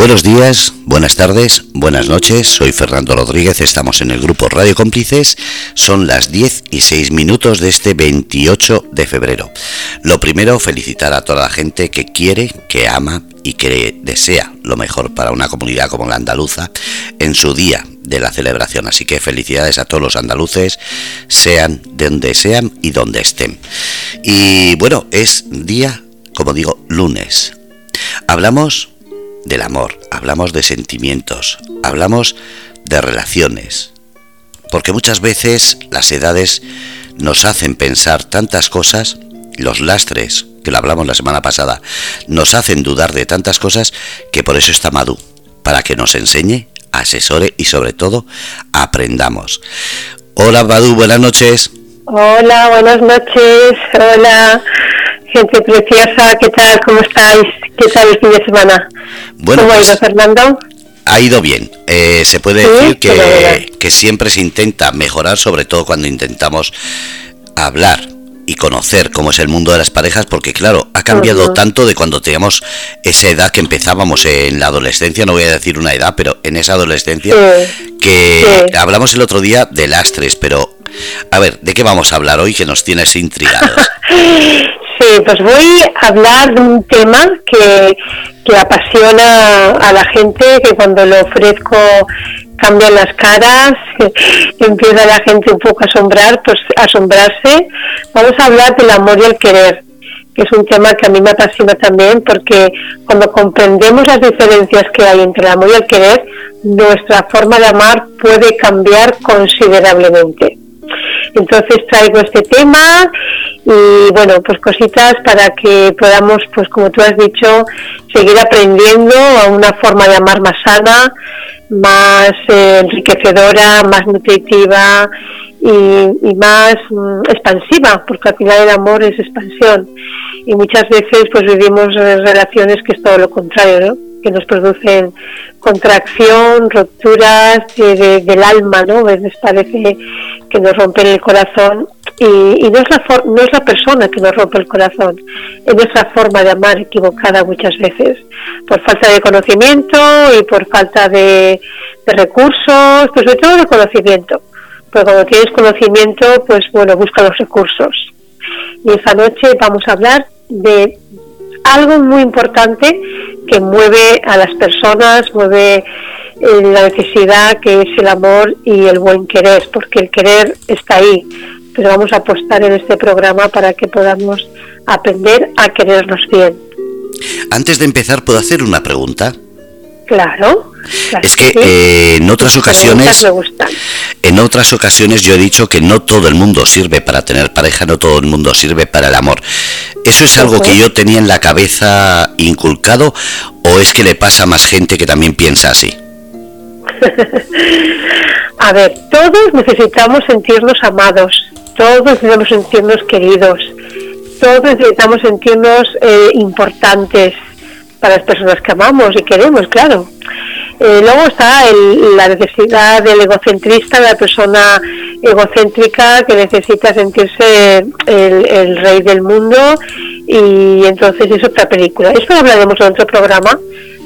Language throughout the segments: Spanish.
Buenos días, buenas tardes, buenas noches. Soy Fernando Rodríguez, estamos en el grupo Radio Cómplices. Son las 10 y 6 minutos de este 28 de febrero. Lo primero, felicitar a toda la gente que quiere, que ama y que desea lo mejor para una comunidad como la andaluza en su día de la celebración. Así que felicidades a todos los andaluces, sean de donde sean y donde estén. Y bueno, es día, como digo, lunes. Hablamos del amor, hablamos de sentimientos, hablamos de relaciones. Porque muchas veces las edades nos hacen pensar tantas cosas, los lastres, que lo hablamos la semana pasada, nos hacen dudar de tantas cosas que por eso está Madu, para que nos enseñe, asesore y sobre todo aprendamos. Hola Madu, buenas noches. Hola, buenas noches. Hola, gente preciosa, ¿qué tal? ¿Cómo estáis? ¿Qué tal el fin de semana? Bueno, ¿Cómo ha pues, ido, Fernando? ha ido bien. Eh, se puede Sí, decir que, que siempre se intenta mejorar, sobre todo cuando intentamos hablar y conocer cómo es el mundo de las parejas, porque claro, ha cambiado tanto de cuando teníamos esa edad que empezábamos en la adolescencia, no voy a decir una edad, pero en esa adolescencia, Sí. que Sí. hablamos el otro día de lastres, pero a ver, ¿de qué vamos a hablar hoy que nos tienes intrigados? Sí, pues voy a hablar de un tema que, que apasiona a la gente, que cuando lo ofrezco cambian las caras, empieza la gente un poco a asombrar, pues asombrarse. Vamos a hablar del amor y el querer, que es un tema que a mí me apasiona también, porque cuando comprendemos las diferencias que hay entre el amor y el querer, nuestra forma de amar puede cambiar considerablemente. Entonces traigo este tema y bueno, pues cositas para que podamos, pues como tú has dicho, seguir aprendiendo a una forma de amar más sana, más eh, enriquecedora, más nutritiva y, más mm, expansiva, porque al final el amor es expansión. Y muchas veces pues vivimos relaciones que es todo lo contrario, ¿no? Que nos producen contracción, rupturas de- de- del alma, ¿no? Veces parece que nos rompen el corazón y, no, es la for- no es la persona que nos rompe el corazón, es nuestra forma de amar equivocada muchas veces, por falta de conocimiento y por falta de, recursos, pero sobre todo de conocimiento. Porque cuando tienes conocimiento, pues bueno, busca los recursos. Y esta noche vamos a hablar de algo muy importante que mueve a las personas, mueve eh, la necesidad que es el amor y el buen querer, porque el querer está ahí, pero vamos a apostar en este programa para que podamos aprender a querernos bien. Antes de empezar, ¿puedo hacer una pregunta? Claro. Claro Es que sí. eh, en otras ocasiones... En otras ocasiones yo he dicho que no todo el mundo sirve para tener pareja, no todo el mundo sirve para el amor. ¿Eso es algo que yo tenía en la cabeza inculcado o es que le pasa a más gente que también piensa así? A ver, todos necesitamos sentirnos amados, todos necesitamos sentirnos queridos, todos necesitamos sentirnos eh, importantes para las personas que amamos y queremos, claro. Eh, luego está el- la necesidad del egocentrista, de la persona egocéntrica que necesita sentirse el, rey del mundo y entonces es otra película. Esto lo hablaremos en otro programa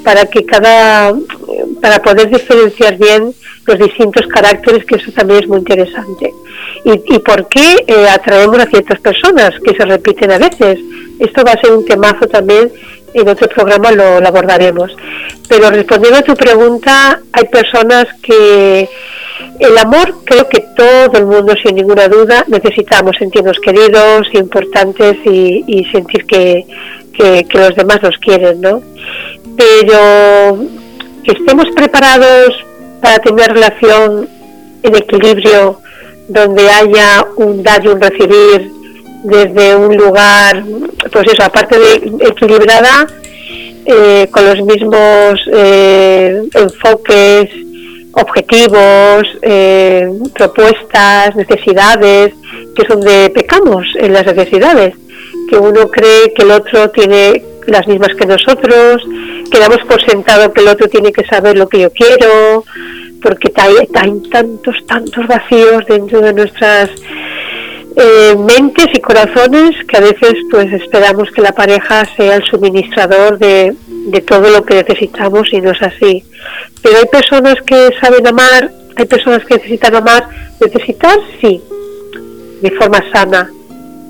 para que cada para poder diferenciar bien los distintos caracteres que eso también es muy interesante y, y por qué eh, atraemos a ciertas personas que se repiten a veces esto va a ser un temazo también en otro programa lo, abordaremos. Pero respondiendo a tu pregunta hay personas que el amor creo que todo el mundo sin ninguna duda necesitamos sentirnos queridos importantes y, sentir que, que, que los demás nos quieren no pero que estemos preparados para tener relación en equilibrio donde haya un dar y un recibir desde un lugar, pues eso, aparte de equilibrada, eh, con los mismos eh, enfoques, objetivos, eh, propuestas, necesidades, que es donde pecamos en las necesidades, que uno cree que el otro tiene las mismas que nosotros, que damos por sentado que el otro tiene que saber lo que yo quiero, porque hay tantos, tantos vacíos dentro de nuestras eh, mentes y corazones que a veces pues esperamos que la pareja sea el suministrador de, de todo lo que necesitamos y no es así. Pero hay personas que saben amar, hay personas que necesitan amar, necesitar sí, de forma sana,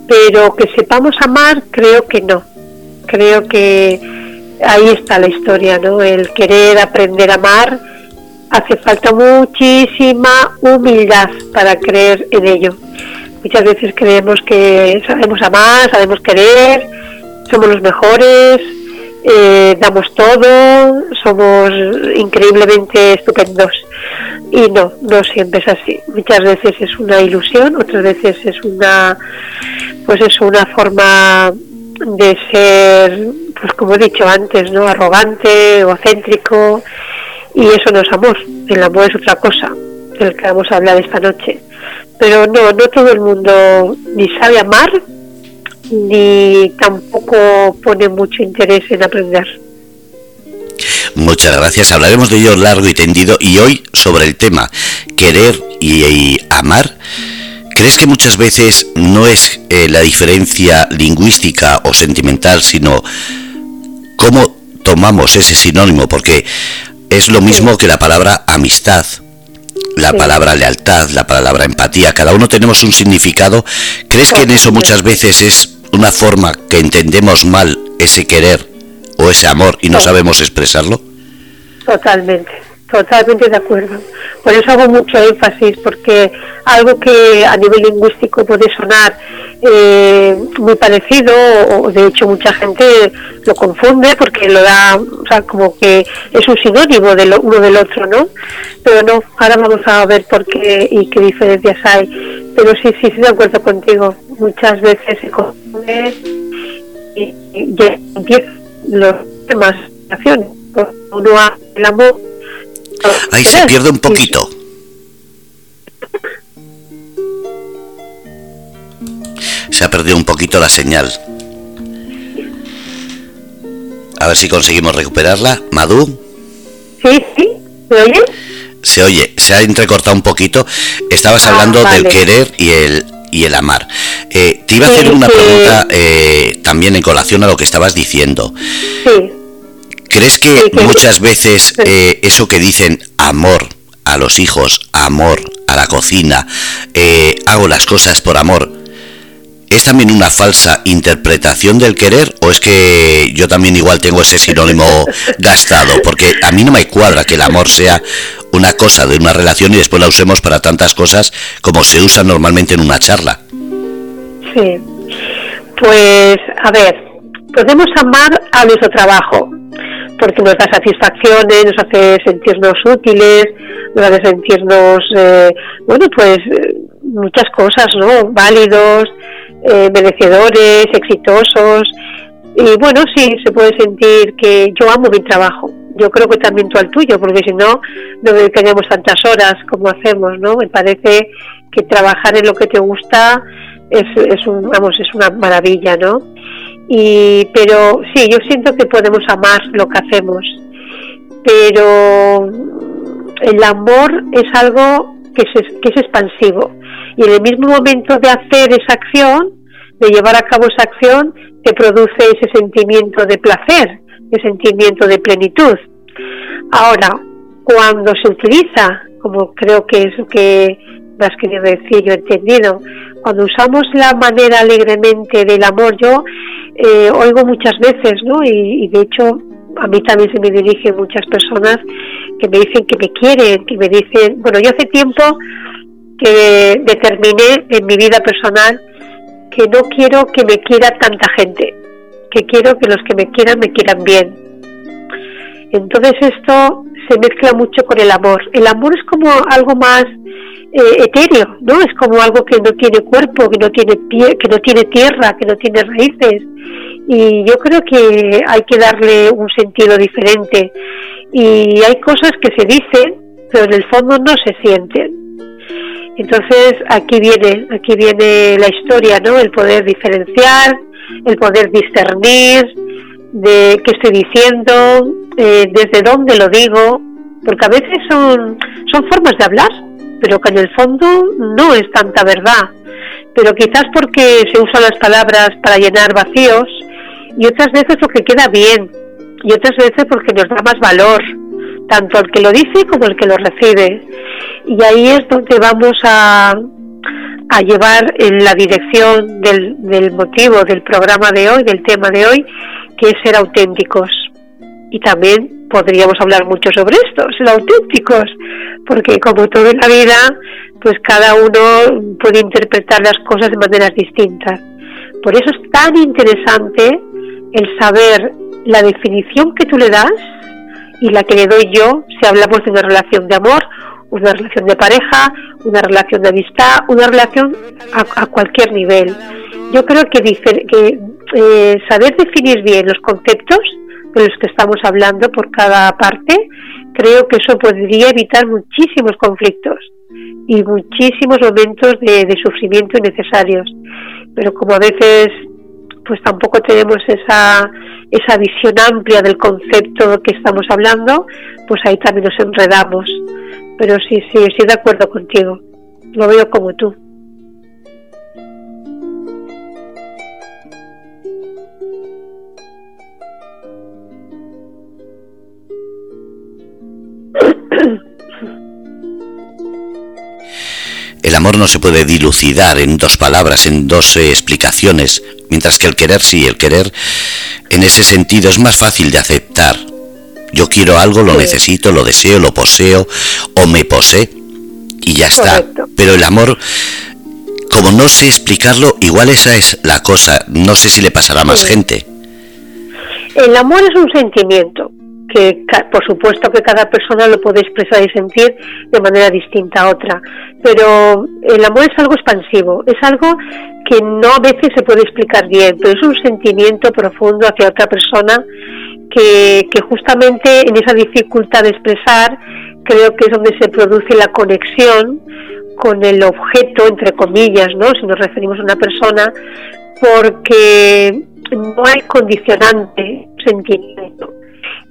pero que sepamos amar creo que no. Creo que ahí está la historia, ¿no? El querer aprender a amar hace falta muchísima humildad para creer en ello. Muchas veces creemos que sabemos amar, sabemos querer, somos los mejores, eh, damos todo, somos increíblemente estupendos. Y no, no siempre es así. Muchas veces es una ilusión, otras veces es una, pues es una forma de ser, pues como he dicho antes, ¿no? Arrogante, egocéntrico, y eso no es amor. El amor es otra cosa, del que vamos a hablar esta noche. Pero no, no todo el mundo ni sabe amar, ni tampoco pone mucho interés en aprender. Muchas gracias. Hablaremos de ello largo y tendido y hoy sobre el tema querer y, amar. ¿Crees que muchas veces no es eh, la diferencia lingüística o sentimental, sino cómo tomamos ese sinónimo? Porque es lo mismo que la palabra amistad, la palabra lealtad, la palabra empatía. Cada uno tenemos un significado. ¿Crees que en eso muchas veces es una forma que entendemos mal ese querer o ese amor y no sabemos expresarlo? Totalmente, totalmente de acuerdo. Por eso hago mucho énfasis, porque algo que a nivel lingüístico puede sonar eh, muy parecido, o de hecho mucha gente lo confunde porque lo da, o sea, como que es un sinónimo de lo, uno del otro, ¿no? Pero no, ahora vamos a ver por qué y qué diferencias hay. Pero sí, sí, sí, de acuerdo contigo. Muchas veces se confunde y, ya empiezan los temas, uno el amor. Ahí se pierde un poquito. Se ha perdido un poquito la señal. A ver si conseguimos recuperarla. Madu. Sí, sí. ¿Se oye? Se oye, se ha entrecortado un poquito. Estabas ah, hablando del querer y el y el amar. Eh, te iba a hacer una pregunta eh, también en colación a lo que estabas diciendo. Sí. ¿Crees que muchas veces eh, eso que dicen amor a los hijos, amor a la cocina, hago las cosas por amor, ¿Es también una falsa interpretación del querer o es que yo también igual tengo ese sinónimo gastado? Porque a mí no me cuadra que el amor sea una cosa de una relación y después la usemos para tantas cosas como se usa normalmente en una charla. Sí, pues a ver, podemos amar a nuestro trabajo porque nos da satisfacciones, nos hace sentirnos útiles, nos hace sentirnos, eh, bueno, pues eh, muchas cosas, ¿no? Válidos, eh, merecedores, exitosos. Y bueno, sí, se puede sentir que yo amo mi trabajo. Yo creo que también tú al tuyo, porque si no, no dedicaríamos tantas horas como hacemos, ¿no? Me parece que trabajar en lo que te gusta es, es, un, vamos, es una maravilla, ¿no? Y, pero sí, yo siento que podemos amar lo que hacemos, pero el amor es algo que es, que es expansivo y en el mismo momento de hacer esa acción, de llevar a cabo esa acción, te produce ese sentimiento de placer, ese sentimiento de plenitud. Ahora, cuando se utiliza, como creo que es lo que me has querido decir, yo he entendido, cuando usamos la manera alegremente del amor, yo eh, oigo muchas veces, ¿no? Y, y, de hecho a mí también se me dirigen muchas personas que me dicen que me quieren, que me dicen, bueno, yo hace tiempo que determiné en mi vida personal que no quiero que me quiera tanta gente, que quiero que los que me quieran me quieran bien. Entonces esto se mezcla mucho con el amor. El amor es como algo más eh, etéreo, ¿no? Es como algo que no tiene cuerpo, que no tiene pie, que no tiene tierra, que no tiene raíces. Y yo creo que hay que darle un sentido diferente. Y hay cosas que se dicen, pero en el fondo no se sienten. Entonces aquí viene, aquí viene la historia, ¿no? El poder diferenciar, el poder discernir de qué estoy diciendo, eh, desde dónde lo digo, porque a veces son, son formas de hablar, pero que en el fondo no es tanta verdad. Pero quizás porque se usan las palabras para llenar vacíos y otras veces lo que queda bien. y otras veces porque nos da más valor, tanto el que lo dice como el que lo recibe. Y ahí es donde vamos a, a llevar en la dirección del, del motivo del programa de hoy, del tema de hoy, que es ser auténticos. Y también podríamos hablar mucho sobre esto, ser auténticos, porque como todo en la vida, pues cada uno puede interpretar las cosas de maneras distintas. Por eso es tan interesante el saber la definición que tú le das y la que le doy yo si hablamos de una relación de amor, una relación de pareja, una relación de amistad, una relación a, cualquier nivel. Yo creo que, que eh, saber definir bien los conceptos de los que estamos hablando por cada parte, creo que eso podría evitar muchísimos conflictos y muchísimos momentos de, de sufrimiento innecesarios. Pero como a veces pues tampoco tenemos esa, esa visión amplia del concepto que estamos hablando, pues ahí también nos enredamos. Pero sí, sí, estoy de acuerdo contigo. Lo veo como tú. El amor no se puede dilucidar en dos palabras, en dos eh, explicaciones, mientras que el querer sí, el querer en ese sentido es más fácil de aceptar. Yo quiero algo, lo necesito, lo deseo, lo poseo o me posee y ya está. Pero el amor, como no sé explicarlo, igual esa es la cosa. No sé si le pasará a más gente. El amor es un sentimiento que por supuesto que cada persona lo puede expresar y sentir de manera distinta a otra, pero el amor es algo expansivo, es algo que no a veces se puede explicar bien, pero es un sentimiento profundo hacia otra persona que, que justamente en esa dificultad de expresar creo que es donde se produce la conexión con el objeto, entre comillas, ¿no? Si nos referimos a una persona, porque no hay condicionante sentimiento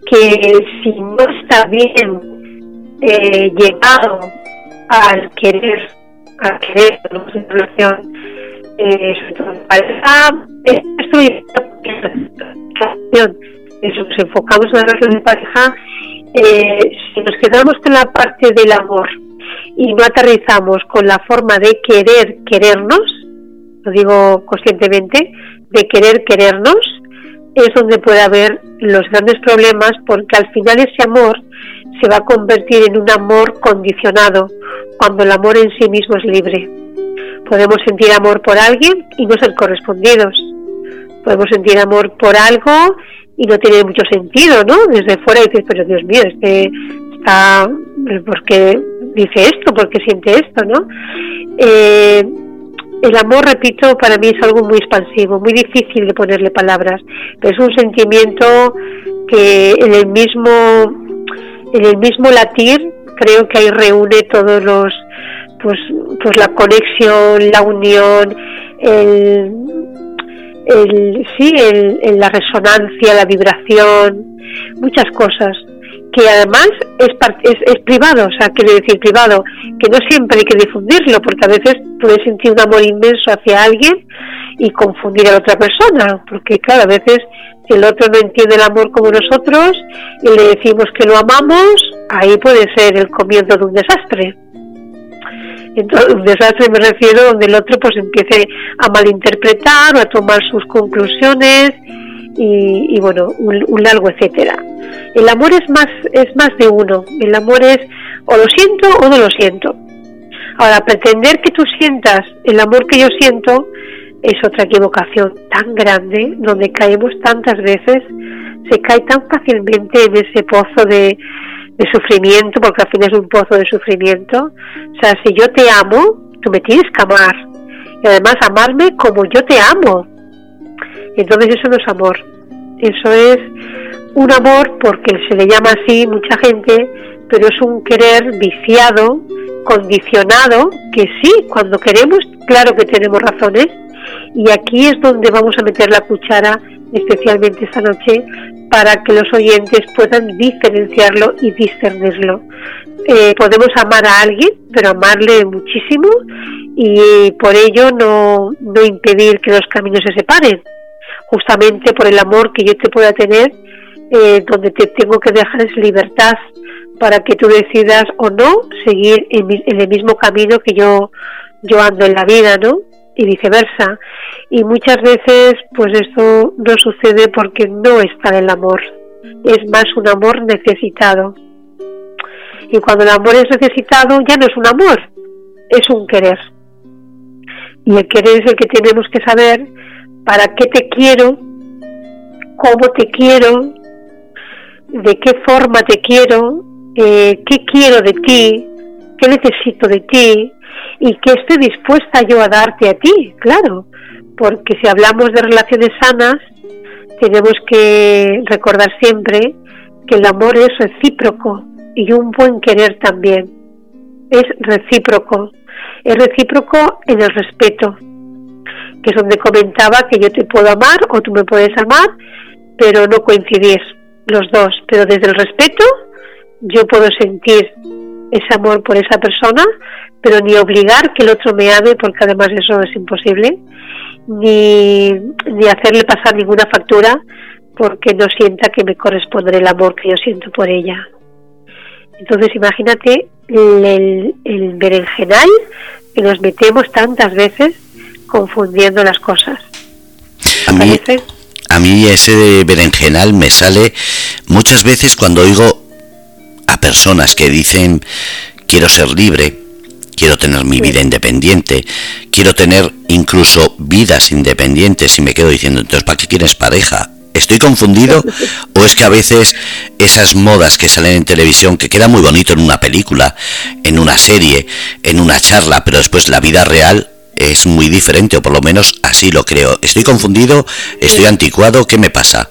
que si no está bien eh, llegado al querer, al querer, en relación, eh, pareja, esto si nos enfocamos en la relación de pareja, eh, si nos quedamos con la parte del amor y no aterrizamos con la forma de querer querernos, lo digo conscientemente, de querer querernos, es donde puede haber los grandes problemas porque al final ese amor se va a convertir en un amor condicionado cuando el amor en sí mismo es libre. Podemos sentir amor por alguien y no ser correspondidos. Podemos sentir amor por algo y no tiene mucho sentido, ¿no? Desde fuera dices, pero Dios mío, este está, ¿por qué dice esto? ¿Por qué siente esto, no? Eh, el amor, repito, para mí es algo muy expansivo, muy difícil de ponerle palabras, pero es un sentimiento que en el mismo, en el mismo latir creo que ahí reúne todos los, pues, pues la conexión, la unión, el, el sí, el, la resonancia, la vibración, muchas cosas que además es, es, es, privado, o sea, quiere decir privado, que no siempre hay que difundirlo, porque a veces puedes sentir un amor inmenso hacia alguien y confundir a la otra persona, porque claro, a veces si el otro no entiende el amor como nosotros y le decimos que lo amamos, ahí puede ser el comienzo de un desastre. Entonces, un desastre me refiero donde el otro pues empiece a malinterpretar o a tomar sus conclusiones y, bueno, un, largo etcétera. El amor es más, es más de uno. El amor es o lo siento o no lo siento. Ahora, pretender que tú sientas el amor que yo siento es otra equivocación tan grande, donde caemos tantas veces, se cae tan fácilmente en ese pozo de, sufrimiento, porque al fin es un pozo de sufrimiento. O sea, si yo te amo, tú me tienes que amar. Y además amarme como yo te amo. Entonces eso no es amor. Eso es un amor porque se le llama así mucha gente, pero es un querer viciado, condicionado, que sí, cuando queremos, claro que tenemos razones, y aquí es donde vamos a meter la cuchara, especialmente esta noche, para que los oyentes puedan diferenciarlo y discernirlo. Eh, podemos amar a alguien, pero amarle muchísimo y por ello no, no impedir que los caminos se separen, justamente por el amor que yo te pueda tener eh, donde te tengo que dejar es libertad para que tú decidas o no seguir en, el mismo camino que yo, yo ando en la vida, ¿no? Y viceversa. Y muchas veces, pues esto no sucede porque no está el amor. Es más un amor necesitado. Y cuando el amor es necesitado, ya no es un amor, es un querer. Y el querer es el que tenemos que saber para qué te quiero, cómo te quiero, de qué forma te quiero, eh, qué quiero de ti, qué necesito de ti y qué estoy dispuesta yo a darte a ti, claro, porque si hablamos de relaciones sanas, tenemos que recordar siempre que el amor es recíproco y un buen querer también. Es recíproco. Es recíproco en el respeto, que es donde comentaba que yo te puedo amar o tú me puedes amar, pero no coincidir los dos. Pero desde el respeto yo puedo sentir ese amor por esa persona, pero ni obligar que el otro me ame, porque además eso es imposible, ni, ni hacerle pasar ninguna factura porque no sienta que me corresponde el amor que yo siento por ella. Entonces imagínate el, el berenjenal que nos metemos tantas veces confundiendo las cosas. A mí, a mí ese berenjenal me sale muchas veces cuando oigo a personas que dicen quiero ser libre, quiero tener mi vida independiente, quiero tener incluso vidas independientes y me quedo diciendo, entonces, ¿para qué quieres pareja? ¿Estoy confundido? ¿O es que a veces esas modas que salen en televisión, que queda muy bonito en una película, en una serie, en una charla, pero después la vida real es muy diferente, o por lo menos así lo creo? ¿Estoy confundido? ¿Estoy anticuado? ¿Qué me pasa?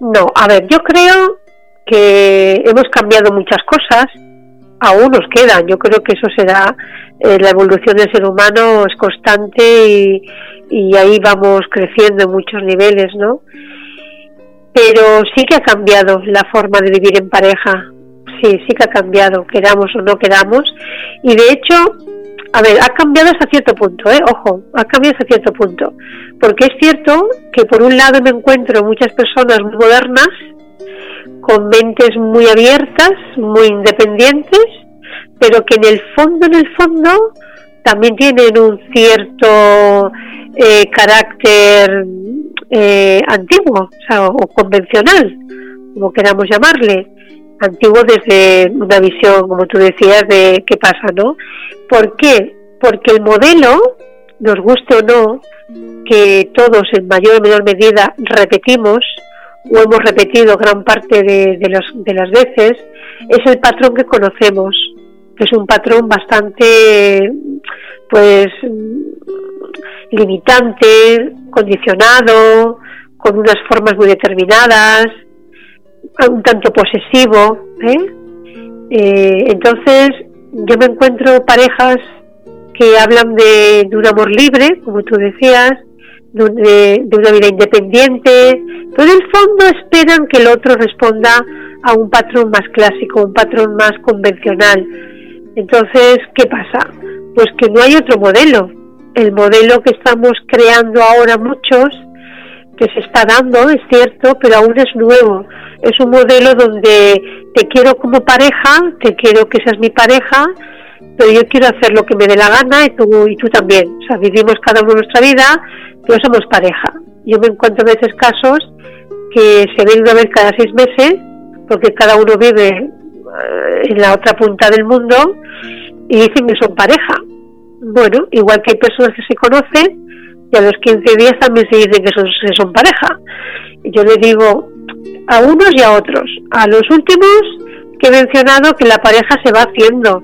No, a ver, yo creo que hemos cambiado muchas cosas, aún nos quedan. Yo creo que eso será, eh, la evolución del ser humano es constante y, y ahí vamos creciendo en muchos niveles, ¿no? Pero sí que ha cambiado la forma de vivir en pareja, sí, sí que ha cambiado, queramos o no queramos. Y de hecho, a ver, ha cambiado hasta cierto punto, ¿eh? Ojo, ha cambiado hasta cierto punto. Porque es cierto que por un lado me encuentro muchas personas muy modernas, con mentes muy abiertas, muy independientes, pero que en el fondo, en el fondo, también tienen un cierto eh, carácter eh, antiguo o, convencional, como queramos llamarle, antiguo desde una visión, como tú decías, de qué pasa, ¿no? ¿Por qué? Porque el modelo, nos guste o no, que todos en mayor o menor medida repetimos, o hemos repetido gran parte de, las veces, es el patrón que conocemos, que es un patrón bastante, pues, limitante, condicionado, con unas formas muy determinadas, un tanto posesivo. ¿eh? Eh, entonces, yo me encuentro parejas que hablan de, de un amor libre, como tú decías, de, una vida independiente, pero en el fondo esperan que el otro responda a un patrón más clásico, un patrón más convencional. Entonces, ¿qué pasa? Pues que no hay otro modelo. El modelo que estamos creando ahora muchos, que se está dando, es cierto, pero aún es nuevo. Es un modelo donde te quiero como pareja, te quiero que seas mi pareja, pero yo quiero hacer lo que me dé la gana y tú, y tú también. O sea, vivimos cada uno nuestra vida, pero somos pareja. Yo me encuentro a veces casos que se ven una vez cada seis meses, porque cada uno vive eh, en la otra punta del mundo y dicen que son pareja. Bueno, igual que hay personas que se conocen y a los 15 días también se dicen que son, pareja. Yo le digo a unos y a otros. A los últimos que he mencionado que la pareja se va haciendo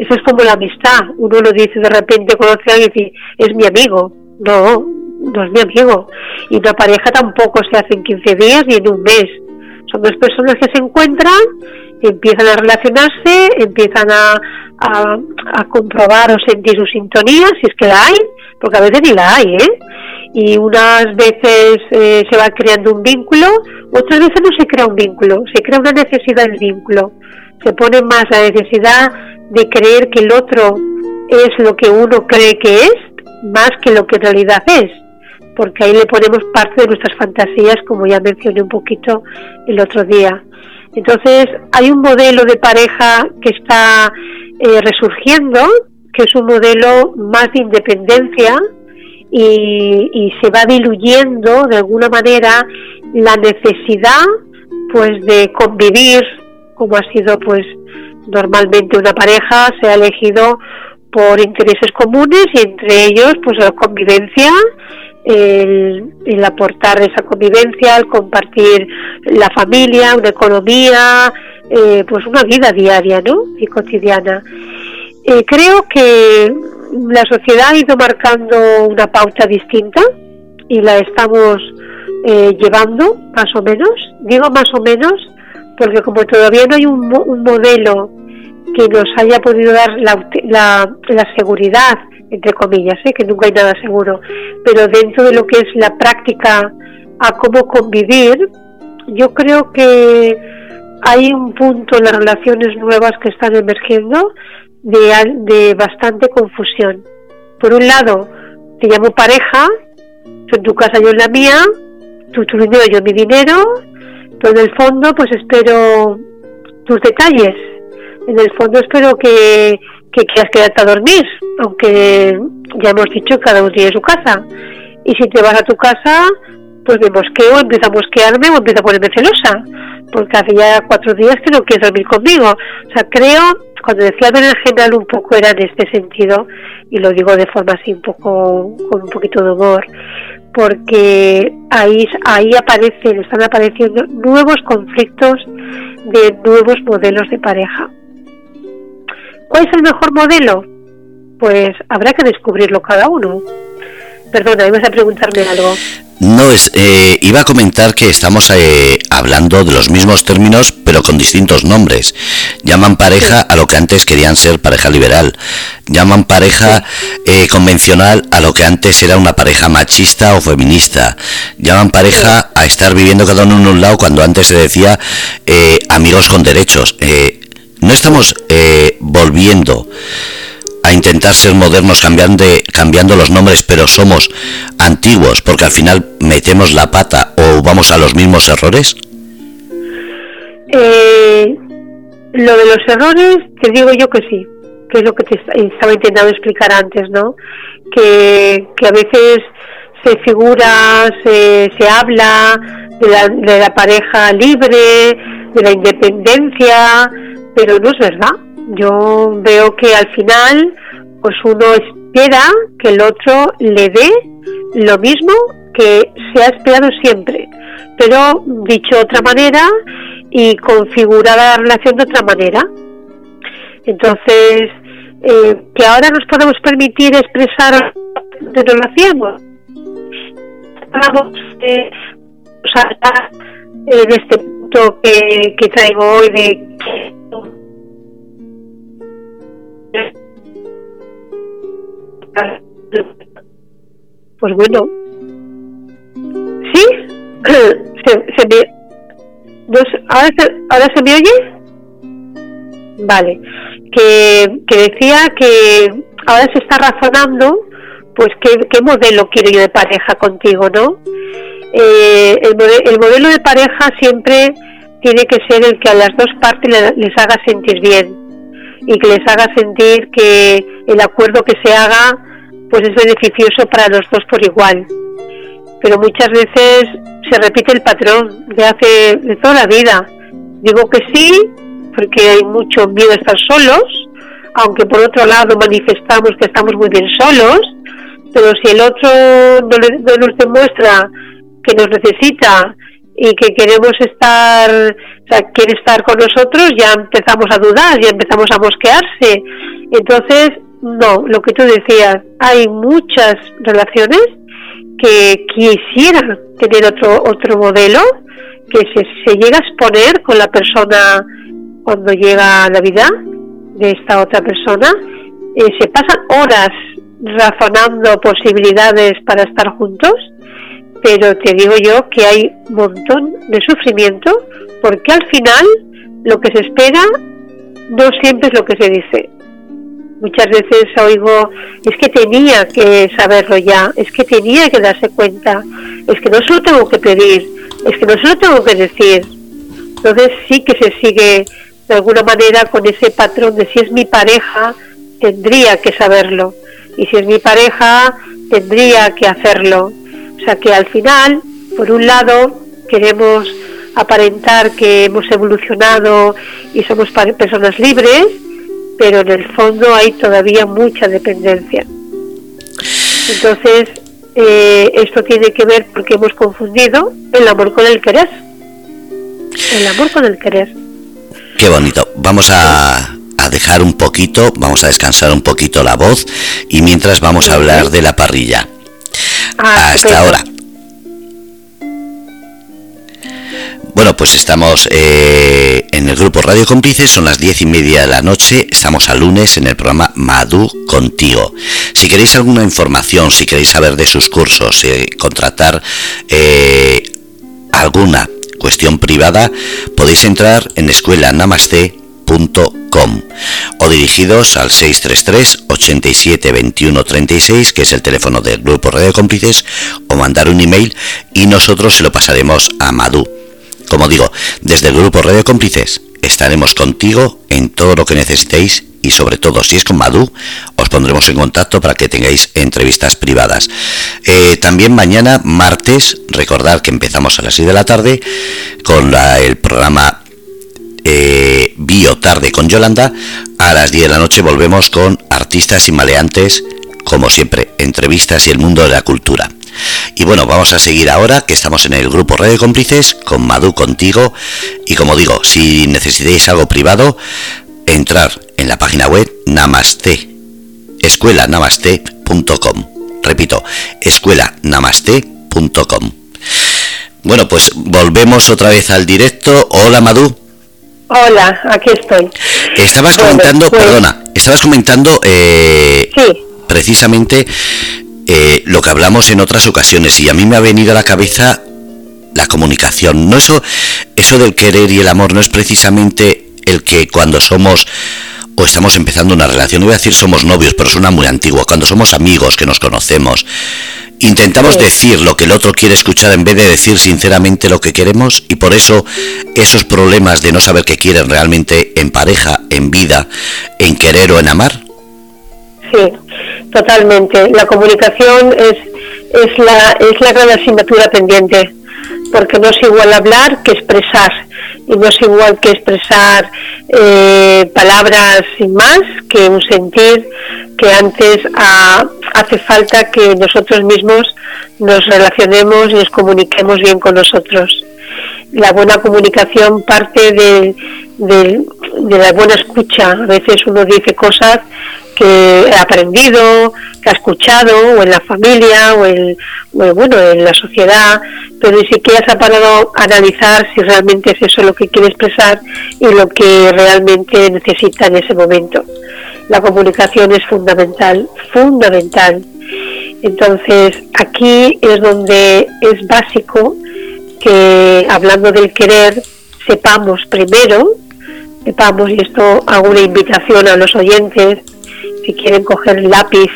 eso es como la amistad. Uno lo dice de repente, conoce a alguien y dice, es mi amigo. No, no es mi amigo. Y una pareja tampoco se hace en 15 días ni en un mes. Son dos personas que se encuentran, empiezan a relacionarse, empiezan a, a, comprobar o sentir su sintonía, si es que la hay, porque a veces ni la hay, ¿eh? Y unas veces eh, se va creando un vínculo, otras veces no se crea un vínculo, se crea una necesidad del vínculo. Se pone más la necesidad de creer que el otro es lo que uno cree que es, más que lo que en realidad es. porque ahí le ponemos parte de nuestras fantasías, como ya mencioné un poquito el otro día. Entonces, hay un modelo de pareja que está eh, resurgiendo, que es un modelo más de independencia y, y, se va diluyendo de alguna manera la necesidad pues de convivir como ha sido pues normalmente una pareja se ha elegido por intereses comunes y entre ellos pues la convivencia el, aportar esa convivencia, el compartir la familia, una economía, eh, pues una vida diaria ¿no? y cotidiana. Eh, creo que la sociedad ha ido marcando una pauta distinta y la estamos eh, llevando más o menos. Digo más o menos porque como todavía no hay un, modelo que nos haya podido dar la seguridad entre comillas, ¿eh? que nunca hay nada seguro, pero dentro de lo que es la práctica a cómo convivir, yo creo que hay un punto en las relaciones nuevas que están emergiendo de, de bastante confusión. Por un lado, te llamo pareja, tú en tu casa, yo en la mía, tú tu dinero, yo mi dinero, pero en el fondo pues espero tus detalles. En el fondo espero que que quieras quedarte a dormir, aunque ya hemos dicho que cada uno tiene su casa. Y si te vas a tu casa, pues me mosqueo, empiezo a mosquearme o empiezo a ponerme celosa, porque hace ya cuatro días que no quieres dormir conmigo. O sea, creo, cuando decía general un poco era en este sentido, y lo digo de forma así un poco, con un poquito de humor, porque ahí, ahí aparecen, están apareciendo nuevos conflictos de nuevos modelos de pareja. ¿Cuál es el mejor modelo? Pues habrá que descubrirlo cada uno. Perdona, ibas a preguntarme algo. No, es, eh, iba a comentar que estamos eh, hablando de los mismos términos, pero con distintos nombres. Llaman pareja a lo que antes querían ser pareja liberal. Llaman pareja eh, convencional a lo que antes era una pareja machista o feminista. Llaman pareja a estar viviendo cada uno en un lado cuando antes se decía amigos con derechos. No estamos eh, volviendo a intentar ser modernos cambiando, cambiando los nombres, pero somos antiguos porque al final metemos la pata o vamos a los mismos errores? Eh, lo de los errores, te digo yo que sí, que es lo que te estaba intentando explicar antes, ¿no? Que, a veces se figura, se, se habla de la, de la pareja libre, de la independencia, pero no es verdad. Yo veo que al final, pues uno espera que el otro le dé lo mismo que se ha esperado siempre, pero dicho de otra manera y configurada la relación de otra manera. Entonces, eh, que ahora nos podemos permitir expresar que no lo hacíamos. Vamos eh, en este punto que, que traigo hoy de pues bueno, ¿sí? ¿Se, se me, ¿ahora, se, ¿Ahora se me oye? Vale, que, que decía que ahora se está razonando pues qué, qué modelo quiero yo de pareja contigo, ¿no? Eh, el, el, modelo de pareja siempre tiene que ser el que a las dos partes les haga sentir bien y que les haga sentir que el acuerdo que se haga pues es beneficioso para los dos por igual. Pero muchas veces se repite el patrón de hace de toda la vida. Digo que sí, porque hay mucho miedo a estar solos, aunque por otro lado manifestamos que estamos muy bien solos, pero si el otro no, no nos demuestra que nos necesita y que queremos estar, o sea, quiere estar con nosotros, ya empezamos a dudar, ya empezamos a mosquearse. Entonces, no, lo que tú decías, hay muchas relaciones que quisieran tener otro otro modelo, que se, llega a exponer con la persona cuando llega la vida de esta otra persona, eh, se pasan horas razonando posibilidades para estar juntos pero te digo yo que hay un montón de sufrimiento porque al final lo que se espera no siempre es lo que se dice. Muchas veces oigo, es que tenía que saberlo ya, es que tenía que darse cuenta, es que no se lo tengo que pedir, es que no se lo tengo que decir. Entonces sí que se sigue de alguna manera con ese patrón de si es mi pareja, tendría que saberlo. Y si es mi pareja, tendría que hacerlo. O sea que al final, por un lado, queremos aparentar que hemos evolucionado y somos personas libres, pero en el fondo hay todavía mucha dependencia. Entonces, eh, esto tiene que ver porque hemos confundido el amor con el querer. El amor con el querer. Qué bonito. Vamos a, dejar un poquito, vamos a descansar un poquito la voz y mientras vamos a hablar de la parrilla. Ah, Hasta ahora. Bueno, pues estamos eh, en el grupo Radio Cómplices, son las diez y media de la noche, estamos a lunes en el programa Madu Contigo. Si queréis alguna información, si queréis saber de sus cursos, eh, contratar eh, alguna cuestión privada, podéis entrar en escuelanamaste.com o dirigidos al 633 87 21 36, que es el teléfono del grupo Radio Cómplices, o mandar un email y nosotros se lo pasaremos a Madu como digo, desde el grupo Radio Cómplices estaremos contigo en todo lo que necesitéis y sobre todo si es con Madu os pondremos en contacto para que tengáis entrevistas privadas. Eh, también mañana, martes, recordar que empezamos a las 6 de la tarde con el programa eh, Bio Tarde con Yolanda. A las 10 de la noche volvemos con artistas y maleantes, como siempre, entrevistas y el mundo de la cultura. Y bueno, vamos a seguir ahora que estamos en el grupo Radio Cómplices con Madu contigo. Y como digo, si necesitáis algo privado, entrar en la página web namaste, escuelanamaste.com. Repito, escuelanamaste.com. Bueno, pues volvemos otra vez al directo. Hola Madu. Hola, aquí estoy. Estabas comentando, pues- perdona, estabas comentando eh, precisamente eh, lo que hablamos en otras ocasiones y a mí me ha venido a la cabeza la comunicación. No eso, eso del querer y el amor no es precisamente el que cuando somos o estamos empezando una relación, no voy a decir somos novios, pero suena muy antiguo, cuando somos amigos que nos conocemos, intentamos decir lo que el otro quiere escuchar en vez de decir sinceramente lo que queremos y por eso esos problemas de no saber qué quieren realmente en pareja, en vida, en querer o en amar. Sí, Totalmente. La comunicación es, es, la, es la gran asignatura pendiente, porque no es igual hablar que expresar, y no es igual que expresar eh, palabras sin más, que un sentir que antes hace falta que nosotros mismos nos relacionemos y nos comuniquemos bien con nosotros. La buena comunicación parte de, de la buena escucha. A veces uno dice cosas que ha aprendido, que ha escuchado, o en la familia, o en, bueno, en la sociedad, pero ni siquiera se ha parado a analizar si realmente es eso lo que quiere expresar y lo que realmente necesita en ese momento. La comunicación es fundamental, fundamental. Entonces, aquí es donde es básico que, hablando del querer, sepamos primero, sepamos, y esto hago una invitación a los oyentes, si quieren coger lápiz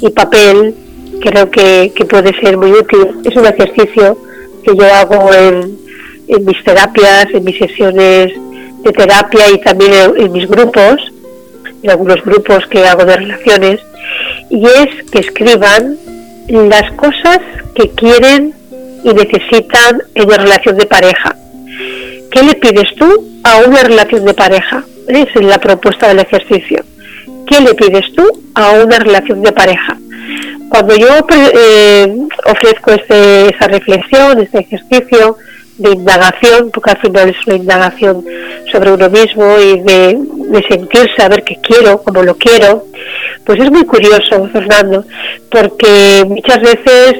y papel, creo que, puede ser muy útil. Es un ejercicio que yo hago en, mis terapias, en mis sesiones de terapia y también en, mis grupos, en algunos grupos que hago de relaciones, y es que escriban las cosas que quieren y necesitan en una relación de pareja. ¿Qué le pides tú a una relación de pareja? Es la propuesta del ejercicio. ¿Qué le pides tú a una relación de pareja? Cuando yo eh, ofrezco este, esa reflexión, este ejercicio de indagación, porque al final es una indagación sobre uno mismo y de, sentir, saber qué quiero, cómo lo quiero, pues es muy curioso, Fernando, porque muchas veces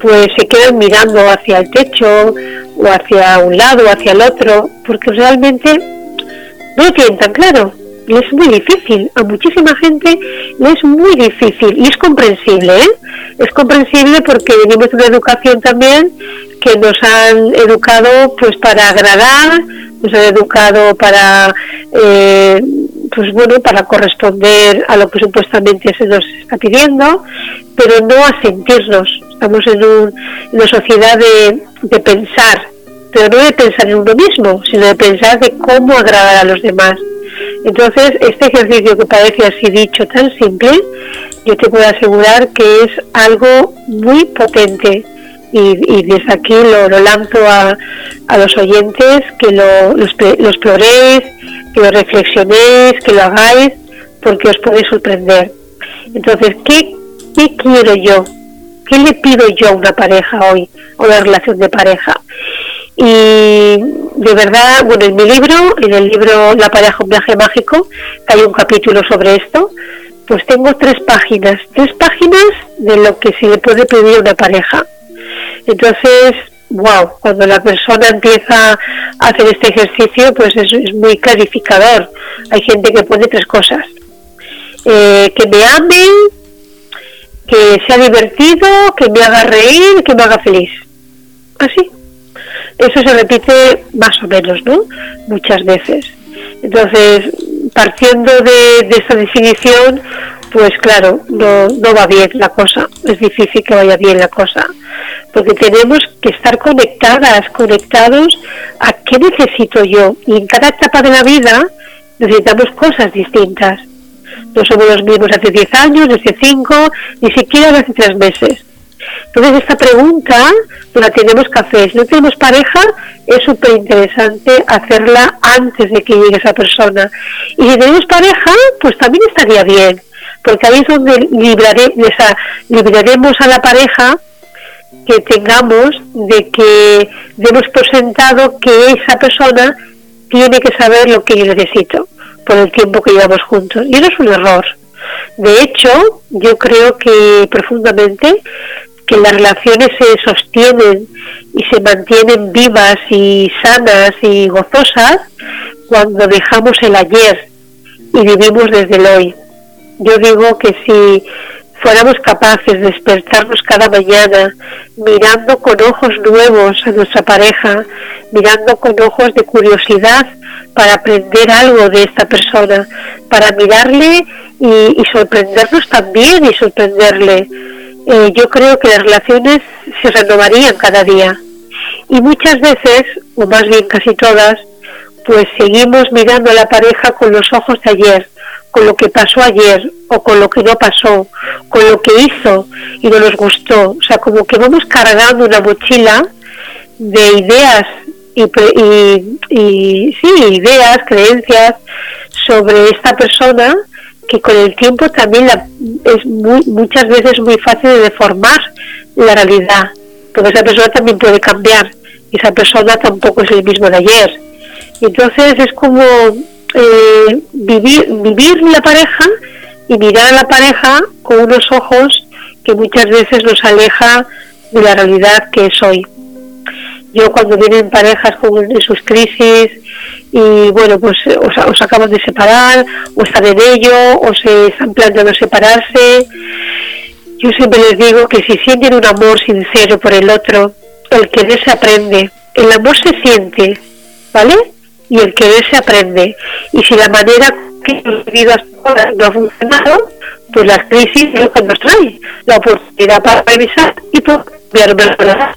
pues se quedan mirando hacia el techo o hacia un lado o hacia el otro, porque realmente no lo tienen tan claro le es muy difícil, a muchísima gente le es muy difícil y es comprensible, ¿eh? es comprensible porque venimos de una educación también que nos han educado pues para agradar, nos han educado para eh, pues bueno, para corresponder a lo que supuestamente se nos está pidiendo, pero no a sentirnos. Estamos en, una sociedad de, de pensar, pero no de pensar en uno mismo, sino de pensar de cómo agradar a los demás. Entonces, este ejercicio que parece así dicho tan simple, yo te puedo asegurar que es algo muy potente y, desde aquí lo, lanzo a, los oyentes que lo, los, los exploréis, que lo reflexionéis, que lo hagáis, porque os puede sorprender. Entonces, ¿qué, ¿qué quiero yo? ¿Qué le pido yo a una pareja hoy, o una relación de pareja? Y de verdad, bueno, en mi libro, en el libro La pareja, un viaje mágico, hay un capítulo sobre esto, pues tengo tres páginas, tres páginas de lo que se le puede pedir a una pareja. Entonces, wow, cuando la persona empieza a hacer este ejercicio, pues es, muy clarificador. Hay gente que pone tres cosas. Eh, que me ame, que sea divertido, que me haga reír, que me haga feliz. Así. Eso se repite más o menos, ¿no? Muchas veces. Entonces, partiendo de, de esta definición, pues claro, no, no va bien la cosa, es difícil que vaya bien la cosa, porque tenemos que estar conectadas, conectados a qué necesito yo. Y en cada etapa de la vida necesitamos cosas distintas. No somos los mismos hace 10 años, hace 5, ni siquiera hace 3 meses. Entonces esta pregunta la tenemos que hacer. Si no tenemos pareja, es súper interesante hacerla antes de que llegue esa persona. Y si tenemos pareja, pues también estaría bien porque ahí es donde libraremos a la pareja que tengamos de que demos por sentado que esa persona tiene que saber lo que yo necesito por el tiempo que llevamos juntos. Y eso es un error. De hecho, yo creo que profundamente que las relaciones se sostienen y se mantienen vivas y sanas y gozosas cuando dejamos el ayer y vivimos desde el hoy. Yo digo que si fuéramos capaces de despertarnos cada mañana mirando con ojos nuevos a nuestra pareja, mirando con ojos de curiosidad para aprender algo de esta persona, para mirarle y, sorprendernos también y sorprenderle. Eh, yo creo que las relaciones se renovarían cada día. Y muchas veces, o más bien casi todas, pues seguimos mirando a la pareja con los ojos de ayer, con lo que pasó ayer o con lo que no pasó, con lo que hizo y no nos gustó. O sea, como que vamos cargando una mochila de ideas y, y, sí, ideas, creencias sobre esta persona que con el tiempo también la, es muy, muchas veces muy fácil de deformar la realidad, porque esa persona también puede cambiar y esa persona tampoco es el mismo de ayer. Entonces es como eh, vivir, vivir la pareja y mirar a la pareja con unos ojos que muchas veces nos aleja de la realidad que es hoy. Yo cuando vienen parejas con sus crisis y bueno, pues os, acaban de separar o están en ello o se están planteando separarse, yo siempre les digo que si sienten un amor sincero por el otro, el querer se aprende, el amor se siente, ¿vale? y el que se aprende. Y si la manera que hemos vivido hasta ahora no ha funcionado, pues las crisis es lo que nos trae, la oportunidad para revisar y para mejorar.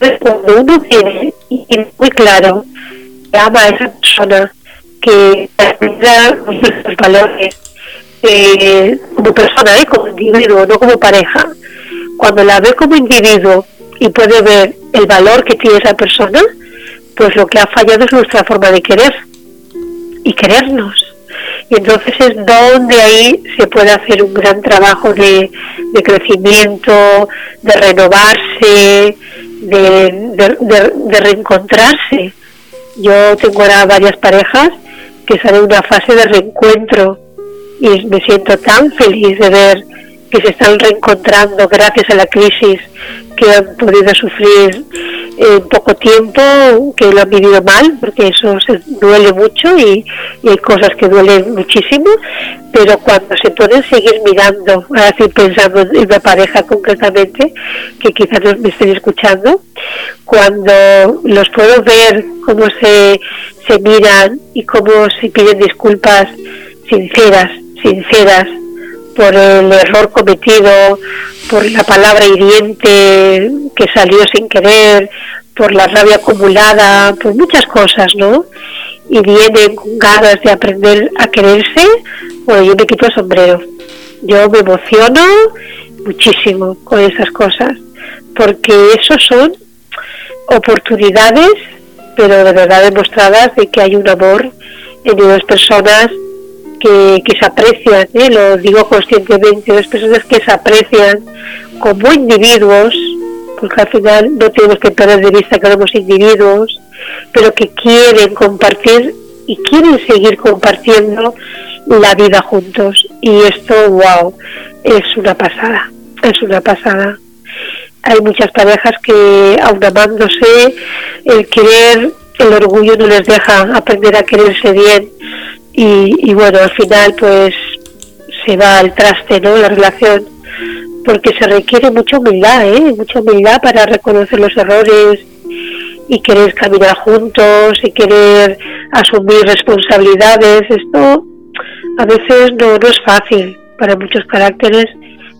Entonces, cuando uno tiene y tiene muy claro que ama a esa persona, que da los valores eh, como persona, ¿eh? como individuo, no como pareja, cuando la ve como individuo y puede ver el valor que tiene esa persona, pues lo que ha fallado es nuestra forma de querer y querernos. Y entonces es donde ahí se puede hacer un gran trabajo de, crecimiento, de renovarse, de, reencontrarse. Yo tengo ahora varias parejas que están en una fase de reencuentro y me siento tan feliz de ver que se están reencontrando gracias a la crisis que han podido sufrir en poco tiempo, que lo han vivido mal, porque eso se duele mucho y, hay cosas que duelen muchísimo, pero cuando se pueden seguir mirando, así pensando en una pareja concretamente, que quizás no me estén escuchando, cuando los puedo ver cómo se, se miran y cómo se piden disculpas sinceras, sinceras, por el error cometido, por la palabra hiriente que salió sin querer, por la rabia acumulada, por muchas cosas, ¿no? Y vienen con ganas de aprender a quererse, bueno, yo me quito el sombrero. Yo me emociono muchísimo con esas cosas, porque eso son oportunidades, pero de verdad demostradas de que hay un amor en dos personas que, se aprecian, ¿eh? lo digo conscientemente, dos personas que se aprecian como individuos, porque al final no tenemos que perder de vista que somos individuos, pero que quieren compartir y quieren seguir compartiendo la vida juntos. Y esto, wow, es una pasada, es una pasada. Hay muchas parejas que, aun amándose, el querer, el orgullo no les deja aprender a quererse bien. Y, y bueno, al final, pues se va al traste, ¿no? La relación porque se requiere mucha humildad, ¿eh? mucha humildad para reconocer los errores y querer caminar juntos y querer asumir responsabilidades. Esto a veces no, no es fácil, para muchos caracteres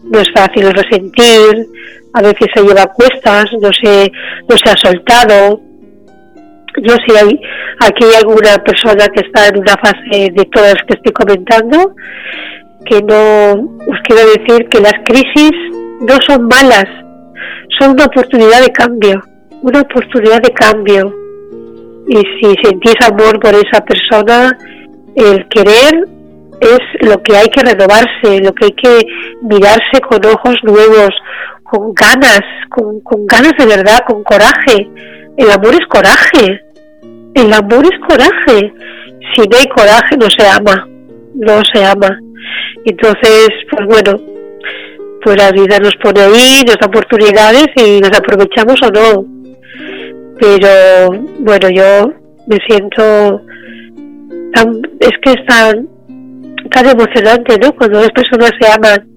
no es fácil resentir, a veces se lleva cuestas, no se, no se ha soltado. Yo si hay aquí hay alguna persona que está en una fase de todas las que estoy comentando, que no os quiero decir que las crisis no son malas, son una oportunidad de cambio, una oportunidad de cambio. Y si sentís amor por esa persona, el querer es lo que hay que renovarse, lo que hay que mirarse con ojos nuevos, con ganas, con, con ganas de verdad, con coraje. El amor es coraje, el amor es coraje. Si no hay coraje no se ama, no se ama. Entonces, pues bueno, pues la vida nos pone ahí, nos da oportunidades y nos aprovechamos o no. Pero bueno, yo me siento tan, es que es tan, tan emocionante, ¿no? Cuando las personas se aman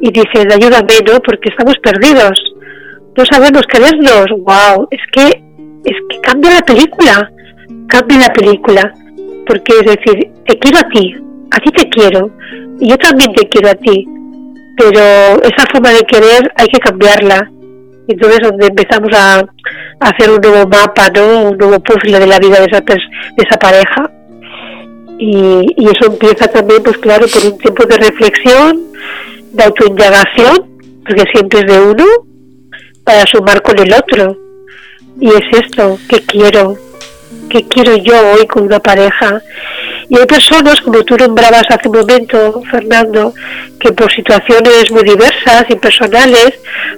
y dicen, ayúdame, ¿no? Porque estamos perdidos, no sabemos querernos, wow, es que, es que cambia la película, cambia la película, porque es decir, te quiero a ti, a ti te quiero, y yo también te quiero a ti, pero esa forma de querer hay que cambiarla. Entonces, donde empezamos a, hacer un nuevo mapa, ¿no? un nuevo puzzle de la vida de esa, de esa pareja. Y, y, eso empieza también, pues claro, por un tiempo de reflexión, de autoindagación, porque siempre es de uno, para sumar con el otro. Y es esto, ¿qué quiero? ¿Qué quiero yo hoy con una pareja? Y hay personas, como tú nombrabas hace un momento, Fernando, que por situaciones muy diversas y personales,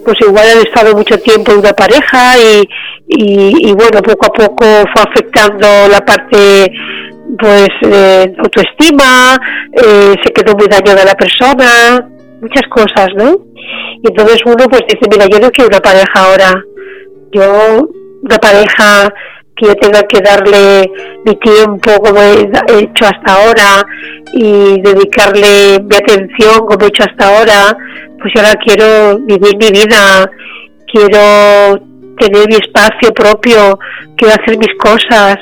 pues igual han estado mucho tiempo en una pareja y, y, bueno, poco a poco fue afectando la parte pues eh, autoestima, eh, se quedó muy dañada la persona, muchas cosas, ¿no? Y entonces uno pues dice, mira, yo no quiero una pareja ahora, yo una pareja que yo tenga que darle mi tiempo como he hecho hasta ahora y dedicarle mi atención como he hecho hasta ahora, pues ahora quiero vivir mi vida, quiero tener mi espacio propio, quiero hacer mis cosas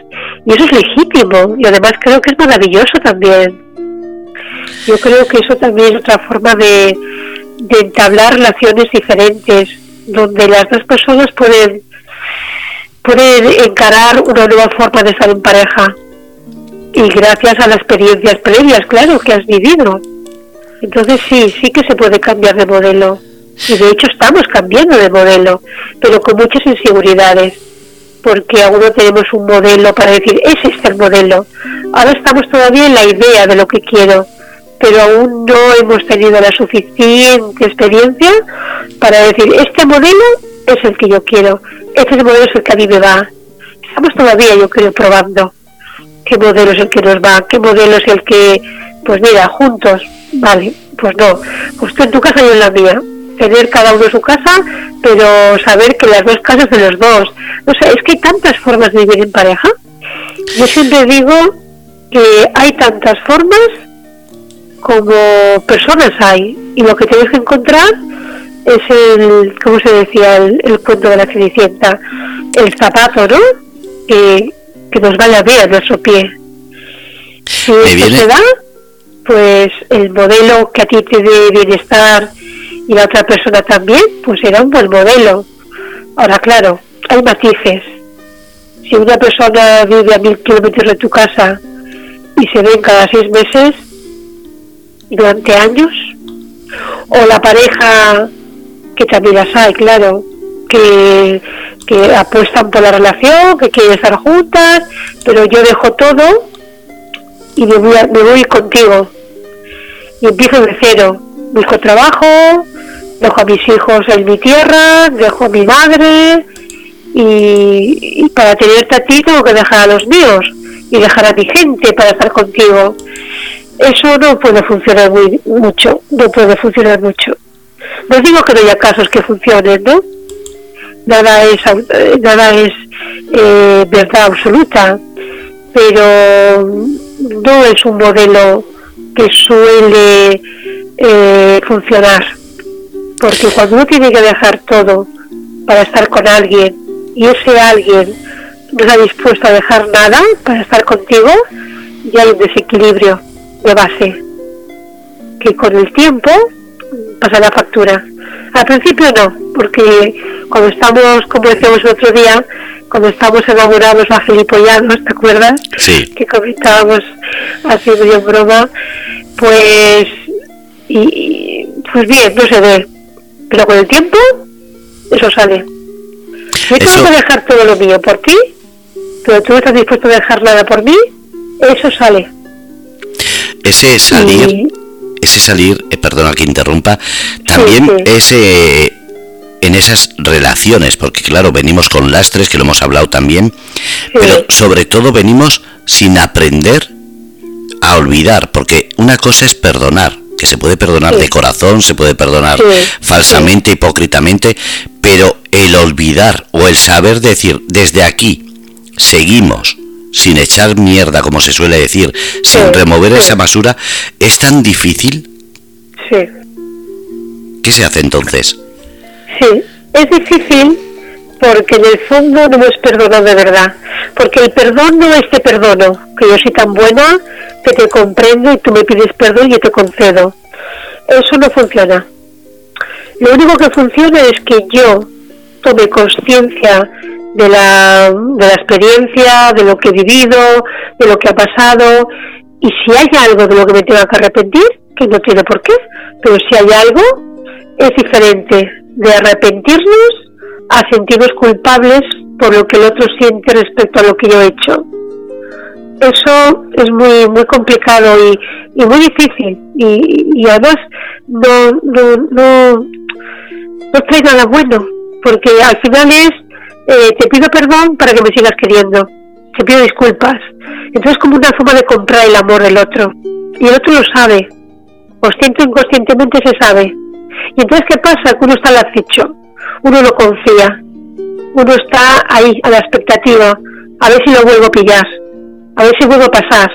y eso es legítimo y además creo que es maravilloso también. Yo creo que eso también es otra forma de, de entablar relaciones diferentes, donde las dos personas pueden puede encarar una nueva forma de estar en pareja. Y gracias a las experiencias previas, claro, que has vivido. Entonces sí, sí que se puede cambiar de modelo. Y de hecho estamos cambiando de modelo, pero con muchas inseguridades. Porque aún no tenemos un modelo para decir, es este el modelo. Ahora estamos todavía en la idea de lo que quiero, pero aún no hemos tenido la suficiente experiencia para decir, este modelo es el que yo quiero este modelo es el que a mí me va. Estamos todavía, yo creo, probando qué modelo es el que nos va, qué modelo es el que, pues mira, juntos, vale, pues no, pues tú en tu casa y yo en la mía. Tener cada uno su casa, pero saber que las dos casas de los dos. O sea, es que hay tantas formas de vivir en pareja. Yo siempre digo que hay tantas formas como personas hay. Y lo que tienes que encontrar es el, ¿cómo se decía? El, cuento de la Cenicienta, el zapato, ¿no? Que, que nos vaya bien a nuestro pie. Si me se da, pues el modelo que a ti te dé bienestar y la otra persona también, pues será un buen modelo. Ahora, claro, hay matices. Si una persona vive a mil kilómetros de tu casa y se ven cada seis meses durante años, o la pareja, que también las hay, claro, que, que apuestan por la relación, que quieren estar juntas, pero yo dejo todo y me voy, me voy contigo. Y empiezo de cero. Busco trabajo, dejo a mis hijos en mi tierra, dejo a mi madre y, para tenerte a ti tengo que dejar a los míos y dejar a mi gente para estar contigo. Eso no puede funcionar muy, mucho, no puede funcionar mucho. No digo que no haya casos que funcionen, ¿no? Nada es, nada es eh, verdad absoluta, pero no es un modelo que suele eh, funcionar. Porque cuando uno tiene que dejar todo para estar con alguien y ese alguien no está dispuesto a dejar nada para estar contigo, ya hay un desequilibrio de base que con el tiempo pasa la factura. Al principio no, porque cuando estamos, como decíamos el otro día, cuando estamos enamorados a gilipollados, ¿te acuerdas? Sí. Que comentábamos así medio broma, pues, y, pues bien, no se ve. Pero con el tiempo, eso sale. Yo tengo que dejar todo lo mío por ti, pero tú no estás dispuesto a dejar nada por mí, eso sale. Ese salir, ese salir, eh, perdona que interrumpa, también ese en esas relaciones, porque claro, venimos con lastres, que lo hemos hablado también, pero sobre todo venimos sin aprender a olvidar, porque una cosa es perdonar, que se puede perdonar de corazón, se puede perdonar falsamente, hipócritamente, pero el olvidar o el saber decir, desde aquí seguimos sin echar mierda, como se suele decir, sin remover esa basura, es tan difícil. Sí. ¿Qué se hace entonces? Sí, es difícil porque en el fondo no es perdonado de verdad. Porque el perdón no es te perdono, que yo soy tan buena que te comprendo y tú me pides perdón y yo te concedo. Eso no funciona. Lo único que funciona es que yo tome conciencia de la, de la experiencia, de lo que he vivido, de lo que ha pasado, y si hay algo de lo que me tenga que arrepentir, que no tiene por qué, pero si hay algo, es diferente de arrepentirnos a sentirnos culpables por lo que el otro siente respecto a lo que yo he hecho. Eso es muy muy complicado y, muy difícil y, además no, no, no, no trae nada bueno porque al final es eh, te pido perdón para que me sigas queriendo, te pido disculpas. Entonces es como una forma de comprar el amor del otro y el otro lo sabe, consciente o inconscientemente se sabe y entonces, ¿qué pasa? Que uno está al acecho, uno no confía, uno está ahí a la expectativa, a ver si lo vuelvo a pillar, a ver si vuelvo a pasar.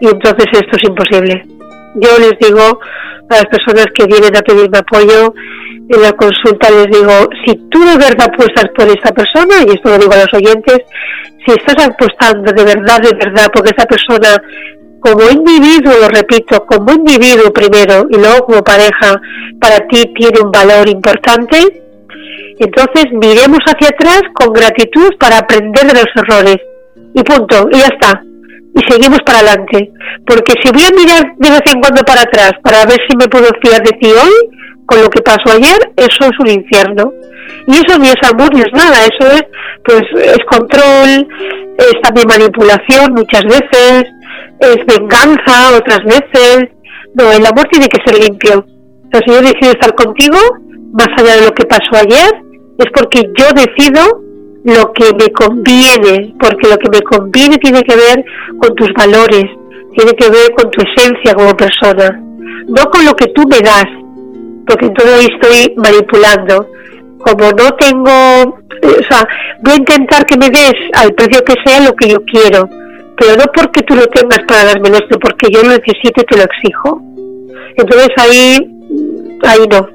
Y entonces esto es imposible. Yo les digo a las personas que vienen a pedirme apoyo en la consulta, les digo, si tú de verdad apuestas por esta persona, y esto lo digo a los oyentes, si estás apostando de verdad, de verdad, porque esta persona como individuo, lo repito, como individuo primero y luego como pareja, para ti tiene un valor importante, entonces miremos hacia atrás con gratitud para aprender de los errores. Y punto, y ya está. Y seguimos para adelante. Porque si voy a mirar de vez en cuando para atrás para ver si me puedo fiar de ti hoy, con lo que pasó ayer, eso es un infierno. Y eso ni es amor ni es nada, eso es, pues, es control, es también manipulación muchas veces, es venganza otras veces. No, el amor tiene que ser limpio. Entonces, si yo decido estar contigo, más allá de lo que pasó ayer, es porque yo decido lo que me conviene, porque lo que me conviene tiene que ver con tus valores, tiene que ver con tu esencia como persona, no con lo que tú me das, porque entonces ahí estoy manipulando. Como no tengo, eh, o sea, voy a intentar que me des al precio que sea lo que yo quiero, pero no porque tú lo tengas para dármelo, sino porque yo lo necesito y te lo exijo. Entonces ahí, ahí no.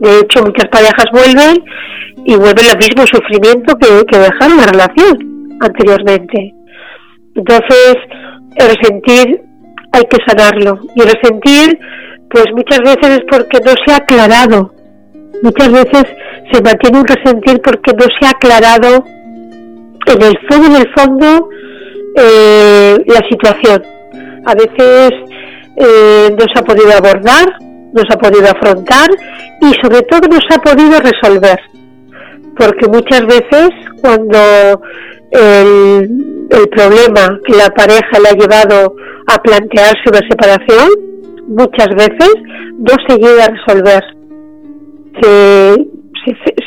De hecho, muchas parejas vuelven y vuelven al mismo sufrimiento que, dejaron la relación anteriormente. Entonces, el sentir hay que sanarlo. Y el resentir, pues muchas veces es porque no se ha aclarado. Muchas veces se mantiene un resentir porque no se ha aclarado en el fondo, en el fondo, eh, la situación. A veces eh, no se ha podido abordar, no se ha podido afrontar y sobre todo no se ha podido resolver. Porque muchas veces cuando el, problema que la pareja le ha llevado a plantearse una separación, muchas veces no se llega a resolver. Se,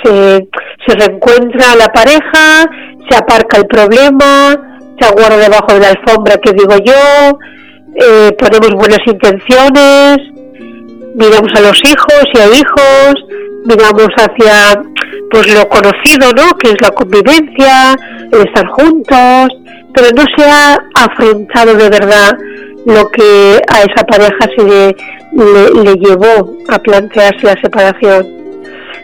se, se, reencuentra la pareja, se aparca el problema, se aguarda debajo de la alfombra que digo yo, eh, ponemos buenas intenciones, miramos a los hijos y a hijos, miramos hacia pues lo conocido, ¿no? Que es la convivencia, el estar juntos, pero no se ha afrontado de verdad lo que a esa pareja se le, le, llevó a plantearse la separación.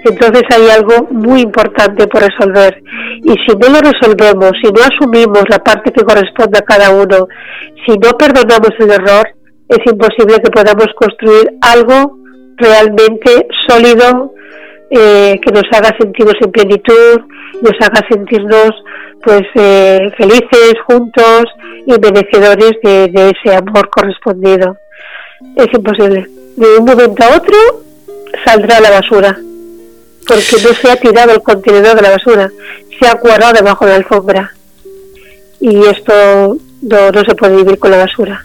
Entonces hay algo muy importante por resolver. Y si no lo resolvemos, si no asumimos la parte que corresponde a cada uno, si no perdonamos el error, es imposible que podamos construir algo realmente sólido eh, que nos haga sentirnos en plenitud, nos haga sentirnos pues eh, felices juntos y merecedores de, ese amor correspondido. Es imposible. De un momento a otro saldrá la basura, porque no se ha tirado el contenedor de la basura, se ha guardado debajo de la alfombra. Y esto no se puede vivir con la basura.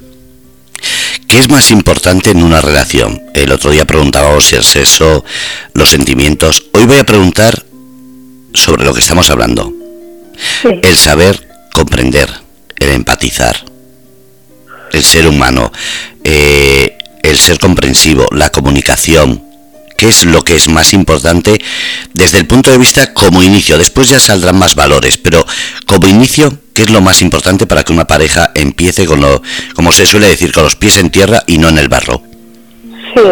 ¿Qué es más importante en una relación? El otro día preguntábamos si el sexo, los sentimientos. Hoy voy a preguntar sobre lo que estamos hablando. El saber comprender, el empatizar, el ser humano, eh, el ser comprensivo, la comunicación, qué es lo que es más importante desde el punto de vista como inicio. Después ya saldrán más valores, pero como inicio, ¿qué es lo más importante para que una pareja empiece con lo, como se suele decir, con los pies en tierra y no en el barro? Sí,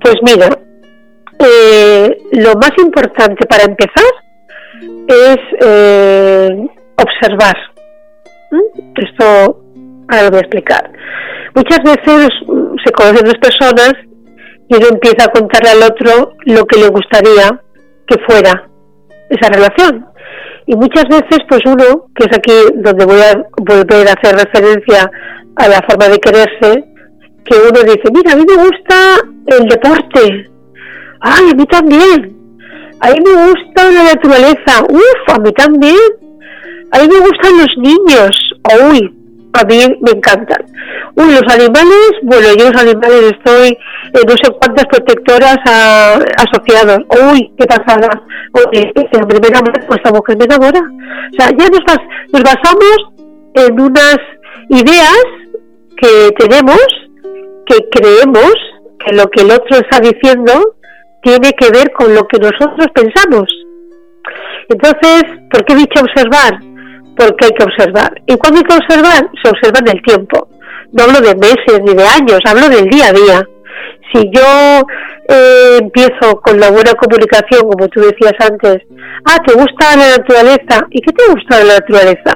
pues mira, eh, lo más importante para empezar es eh, observar. Esto ahora lo voy a explicar. Muchas veces se conocen dos personas y uno empieza a contarle al otro lo que le gustaría que fuera esa relación. Y muchas veces, pues uno, que es aquí donde voy a volver a hacer referencia a la forma de quererse, que uno dice, mira, a mí me gusta el deporte, ay, a mí también, a mí me gusta la naturaleza, uff, a mí también, a mí me gustan los niños, uy, a mí me encantan. Uy, los animales, bueno, yo los animales estoy en no sé cuántas protectoras asociados. Uy, qué pasada. Oye, ese hombre pues esta mujer me enamora. O sea, ya nos, nos basamos en unas ideas que tenemos, que creemos que lo que el otro está diciendo tiene que ver con lo que nosotros pensamos. Entonces, ¿por qué he dicho observar? porque hay que observar. ¿Y cuando hay que observar? Se observa en el tiempo. No hablo de meses ni de años, hablo del día a día. Si yo eh, empiezo con la buena comunicación, como tú decías antes, ah, ¿te gusta la naturaleza? ¿Y qué te gusta de la naturaleza?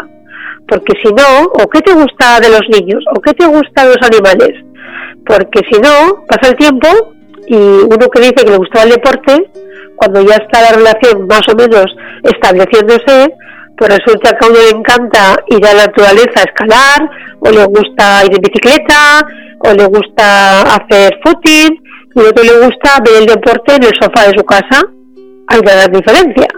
Porque si no, o qué te gusta de los niños, o qué te gusta de los animales. Porque si no, pasa el tiempo y uno que dice que le gustaba el deporte, cuando ya está la relación más o menos estableciéndose, pues resulta que a uno le encanta ir a la naturaleza a escalar, o le gusta ir en bicicleta, o le gusta hacer footing, y a otro le gusta ver el deporte en el sofá de su casa. Hay una gran diferencia.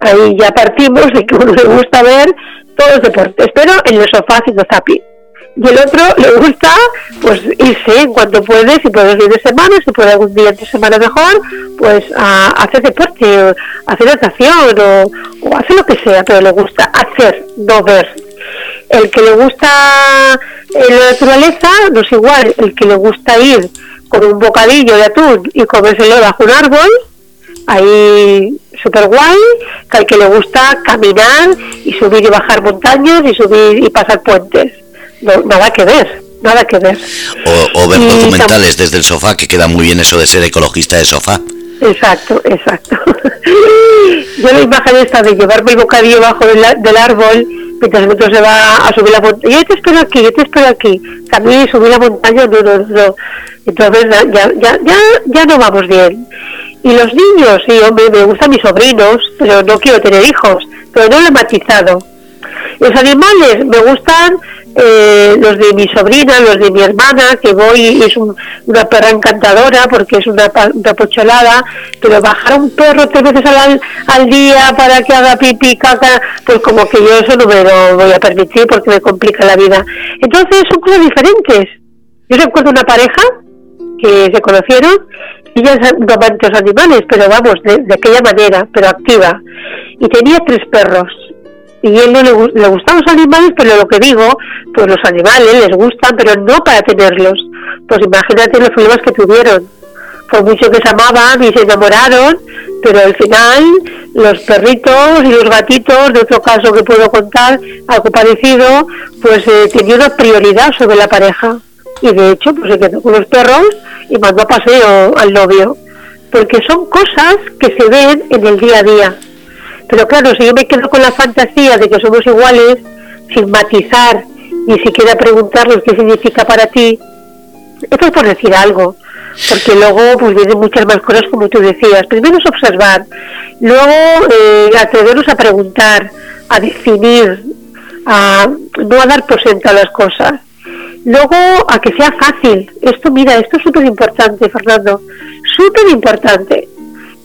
Ahí ya partimos de que a uno le gusta ver todos los deportes, pero en el sofá haciendo zapping y el otro le gusta pues irse en cuanto puede, si puede ir de semana, si puede algún día de semana mejor, pues a, hacer deporte, hacer natación o, hacer lo que sea, pero le gusta hacer, no ver. El que le gusta la naturaleza no es igual, el que le gusta ir con un bocadillo de atún y comérselo bajo un árbol, ahí súper guay, que al que le gusta caminar y subir y bajar montañas y subir y pasar puentes nada que ver, nada que ver. O, ver documentales desde el sofá, que queda muy bien eso de ser ecologista de sofá. Exacto, exacto. Yo la imagen esta de llevarme el bocadillo bajo del, árbol mientras el otro se va a subir la montaña, yo te espero aquí, yo te espero aquí, también subir la montaña, no, no, no, entonces ya, ya, ya, ya no vamos bien. Y los niños, sí, hombre, me gustan mis sobrinos, pero no quiero tener hijos, pero no lo he matizado. Los animales me gustan eh, los de mi sobrina, los de mi hermana, que voy es una perra encantadora porque es una, una, pocholada, pero bajar a un perro tres veces al, al día para que haga pipí, caca, pues como que yo eso no me lo voy a permitir porque me complica la vida. Entonces son cosas diferentes. Yo recuerdo una pareja que se conocieron, ellas no amantes animales, pero vamos, de, de aquella manera, pero activa, y tenía tres perros y él no le, le gustan los animales, pero lo que digo, pues los animales les gustan, pero no para tenerlos. Pues imagínate los problemas que tuvieron. Por mucho que se amaban y se enamoraron, pero al final los perritos y los gatitos, de otro caso que puedo contar, algo parecido, pues eh, tenía una prioridad sobre la pareja. Y de hecho, pues se quedó con los perros y mandó a paseo al novio. Porque son cosas que se ven en el día a día pero claro, si yo me quedo con la fantasía de que somos iguales, sin matizar, ni siquiera preguntarles qué significa para ti, esto es por decir algo, porque luego pues vienen muchas más cosas como tú decías. Primero es observar, luego eh, atrevernos a preguntar, a definir, a no a dar por sentado las cosas. Luego a que sea fácil. Esto, mira, esto es súper importante, Fernando. Súper importante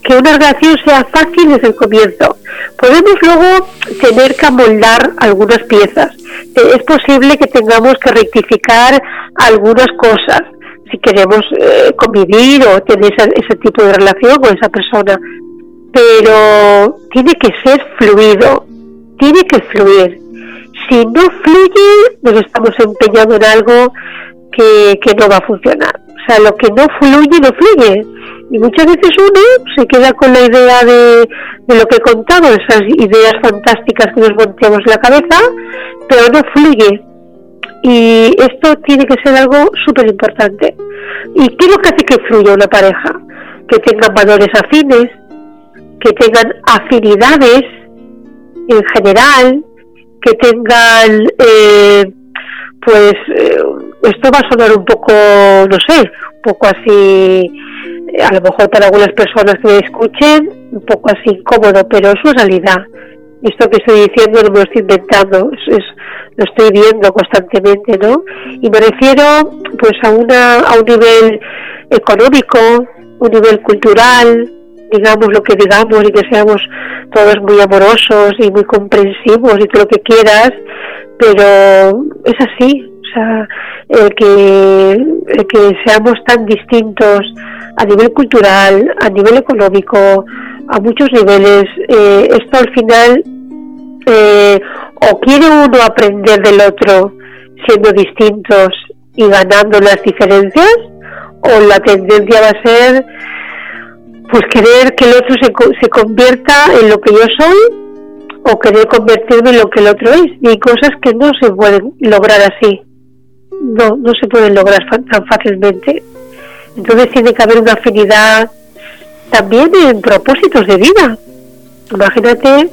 que una relación sea fácil desde el comienzo. Podemos luego tener que amoldar algunas piezas. Eh, es posible que tengamos que rectificar algunas cosas si queremos eh, convivir o tener ese, tipo de relación con esa persona. Pero tiene que ser fluido, tiene que fluir. Si no fluye, nos estamos empeñando en algo que, que no va a funcionar. O sea, lo que no fluye, no fluye y muchas veces uno se queda con la idea de, lo que he contado, esas ideas fantásticas que nos montamos en la cabeza, pero no fluye. Y esto tiene que ser algo súper importante. ¿Y qué es lo que hace que fluya una pareja? Que tengan valores afines, que tengan afinidades en general, que tengan, eh, pues, eh, esto va a sonar un poco, no sé, poco así a lo mejor para algunas personas que me escuchen un poco así incómodo, pero es una realidad. Esto que estoy diciendo no me lo estoy inventando, es, lo estoy viendo constantemente, ¿no? Y me refiero pues a, una, a un nivel económico, un nivel cultural, digamos lo que digamos y que seamos todos muy amorosos y muy comprensivos y todo lo que quieras, pero es así, el que, el que seamos tan distintos a nivel cultural, a nivel económico, a muchos niveles, eh, esto al final eh, o quiere uno aprender del otro siendo distintos y ganando las diferencias, o la tendencia va a ser pues querer que el otro se, se convierta en lo que yo soy o querer convertirme en lo que el otro es. Y hay cosas que no se pueden lograr así. No, no se pueden lograr tan fácilmente. Entonces tiene que haber una afinidad también en propósitos de vida. Imagínate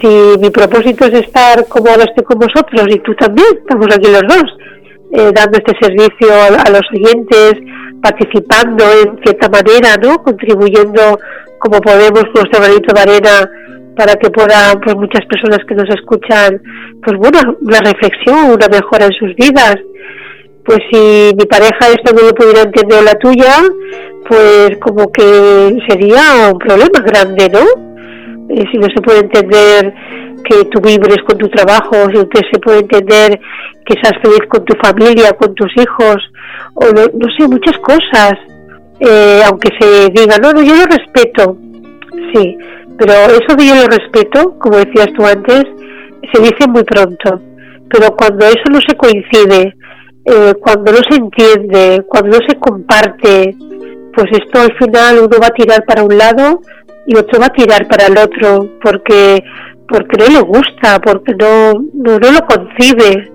si mi propósito es estar como ahora estoy con vosotros y tú también, estamos aquí los dos, eh, dando este servicio a, los oyentes, participando en cierta manera, ¿no? Contribuyendo como podemos nuestro granito de arena para que puedan pues muchas personas que nos escuchan pues bueno una reflexión una mejora en sus vidas pues si mi pareja esto no lo pudiera entender la tuya, pues como que sería un problema grande, ¿no? Eh, si no se puede entender que tú vibres con tu trabajo, si no se puede entender que seas feliz con tu familia, con tus hijos, o no, sé, muchas cosas. Eh, aunque se diga, no, no, yo lo respeto, sí, pero eso de yo lo respeto, como decías tú antes, se dice muy pronto. Pero cuando eso no se coincide eh, cuando no se entiende, cuando no se comparte, pues esto al final uno va a tirar para un lado y otro va a tirar para el otro, porque porque no le gusta, porque no, no, lo concibe.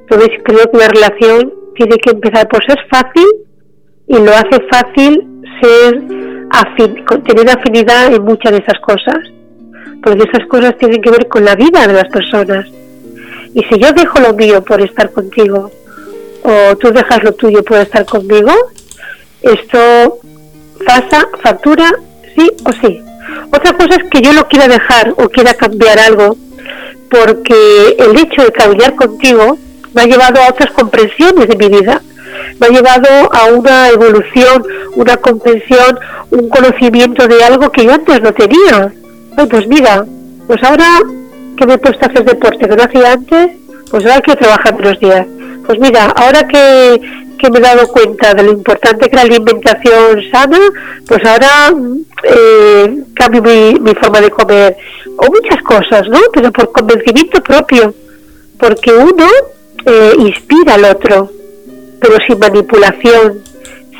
Entonces creo que la relación tiene que empezar por ser fácil y lo hace fácil ser tener afinidad en muchas de esas cosas, porque esas cosas tienen que ver con la vida de las personas Y si yo dejo lo mío por estar contigo, o tú dejas lo tuyo por estar conmigo, esto pasa, factura, sí o sí. Otra cosa es que yo lo quiera dejar o quiera cambiar algo, porque el hecho de cambiar contigo me ha llevado a otras comprensiones de mi vida, me ha llevado a una evolución, una comprensión, un conocimiento de algo que yo antes no tenía. pues mira, pues ahora que me he puesto a hacer deporte que no hacía antes, pues ahora quiero trabajar menos días. Pues mira, ahora que, me he dado cuenta de lo importante que es la alimentación sana, pues ahora eh, cambio mi, forma de comer. O muchas cosas, ¿no? Pero por convencimiento propio. Porque uno eh, inspira al otro, pero sin manipulación,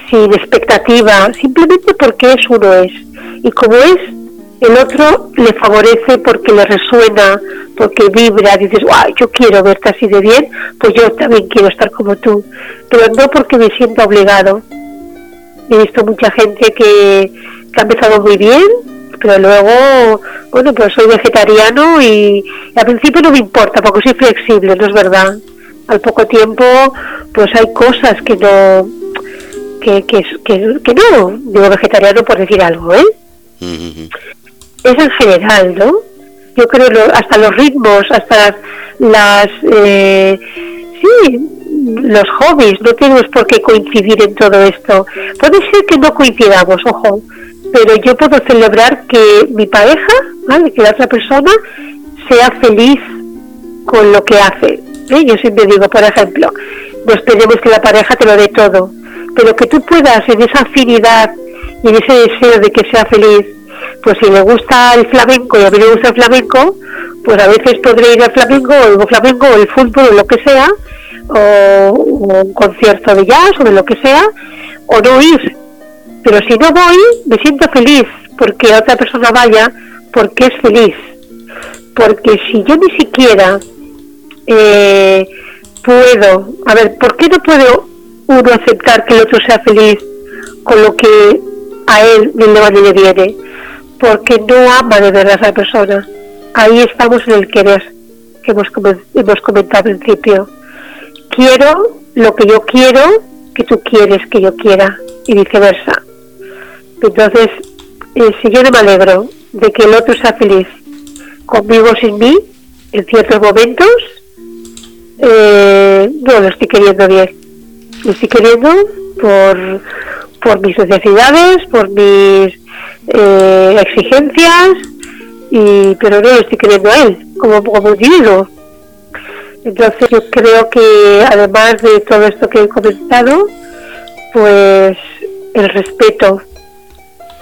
sin expectativa, simplemente porque es uno es. Y como es, el otro le favorece porque le resuena, porque vibra, dices, wow, yo quiero verte así de bien, pues yo también quiero estar como tú, pero no porque me siento obligado. He visto mucha gente que, que ha empezado muy bien, pero luego, bueno, pues soy vegetariano y, al principio no me importa porque soy flexible, no es verdad. Al poco tiempo, pues hay cosas que no, que, que, que, no, digo vegetariano por decir algo, ¿eh? es en general, ¿no? Yo creo hasta los ritmos, hasta las, eh, sí, los hobbies, no tenemos por qué coincidir en todo esto. Puede ser que no coincidamos, ojo, pero yo puedo celebrar que mi pareja, ¿vale? que la otra persona sea feliz con lo que hace. Yo siempre digo, por ejemplo, no esperemos que la pareja te lo dé todo, pero que tú puedas en esa afinidad y en ese deseo de que sea feliz, pues si le gusta el flamenco y a mí me gusta el flamenco, pues a veces podré ir al flamenco o el flamenco o el fútbol o lo que sea, o, un concierto de jazz o de lo que sea, o no ir. Pero si no voy, me siento feliz porque otra persona vaya porque es feliz. Porque si yo ni siquiera eh, puedo, a ver, ¿por qué no puedo uno aceptar que el otro sea feliz con lo que a él le va le viene? porque no ama de verdad a esa persona. Ahí estamos en el querer que hemos, hemos comentado al principio. Quiero lo que yo quiero que tú quieres que yo quiera y viceversa. Entonces, eh, si yo no me alegro de que el otro sea feliz conmigo sin mí, en ciertos momentos, eh, no lo estoy queriendo bien. Lo estoy queriendo por, por mis necesidades, por mis eh, exigencias, y, pero no lo estoy queriendo a él como, como individuo. Entonces yo creo que además de todo esto que he comentado, pues el respeto,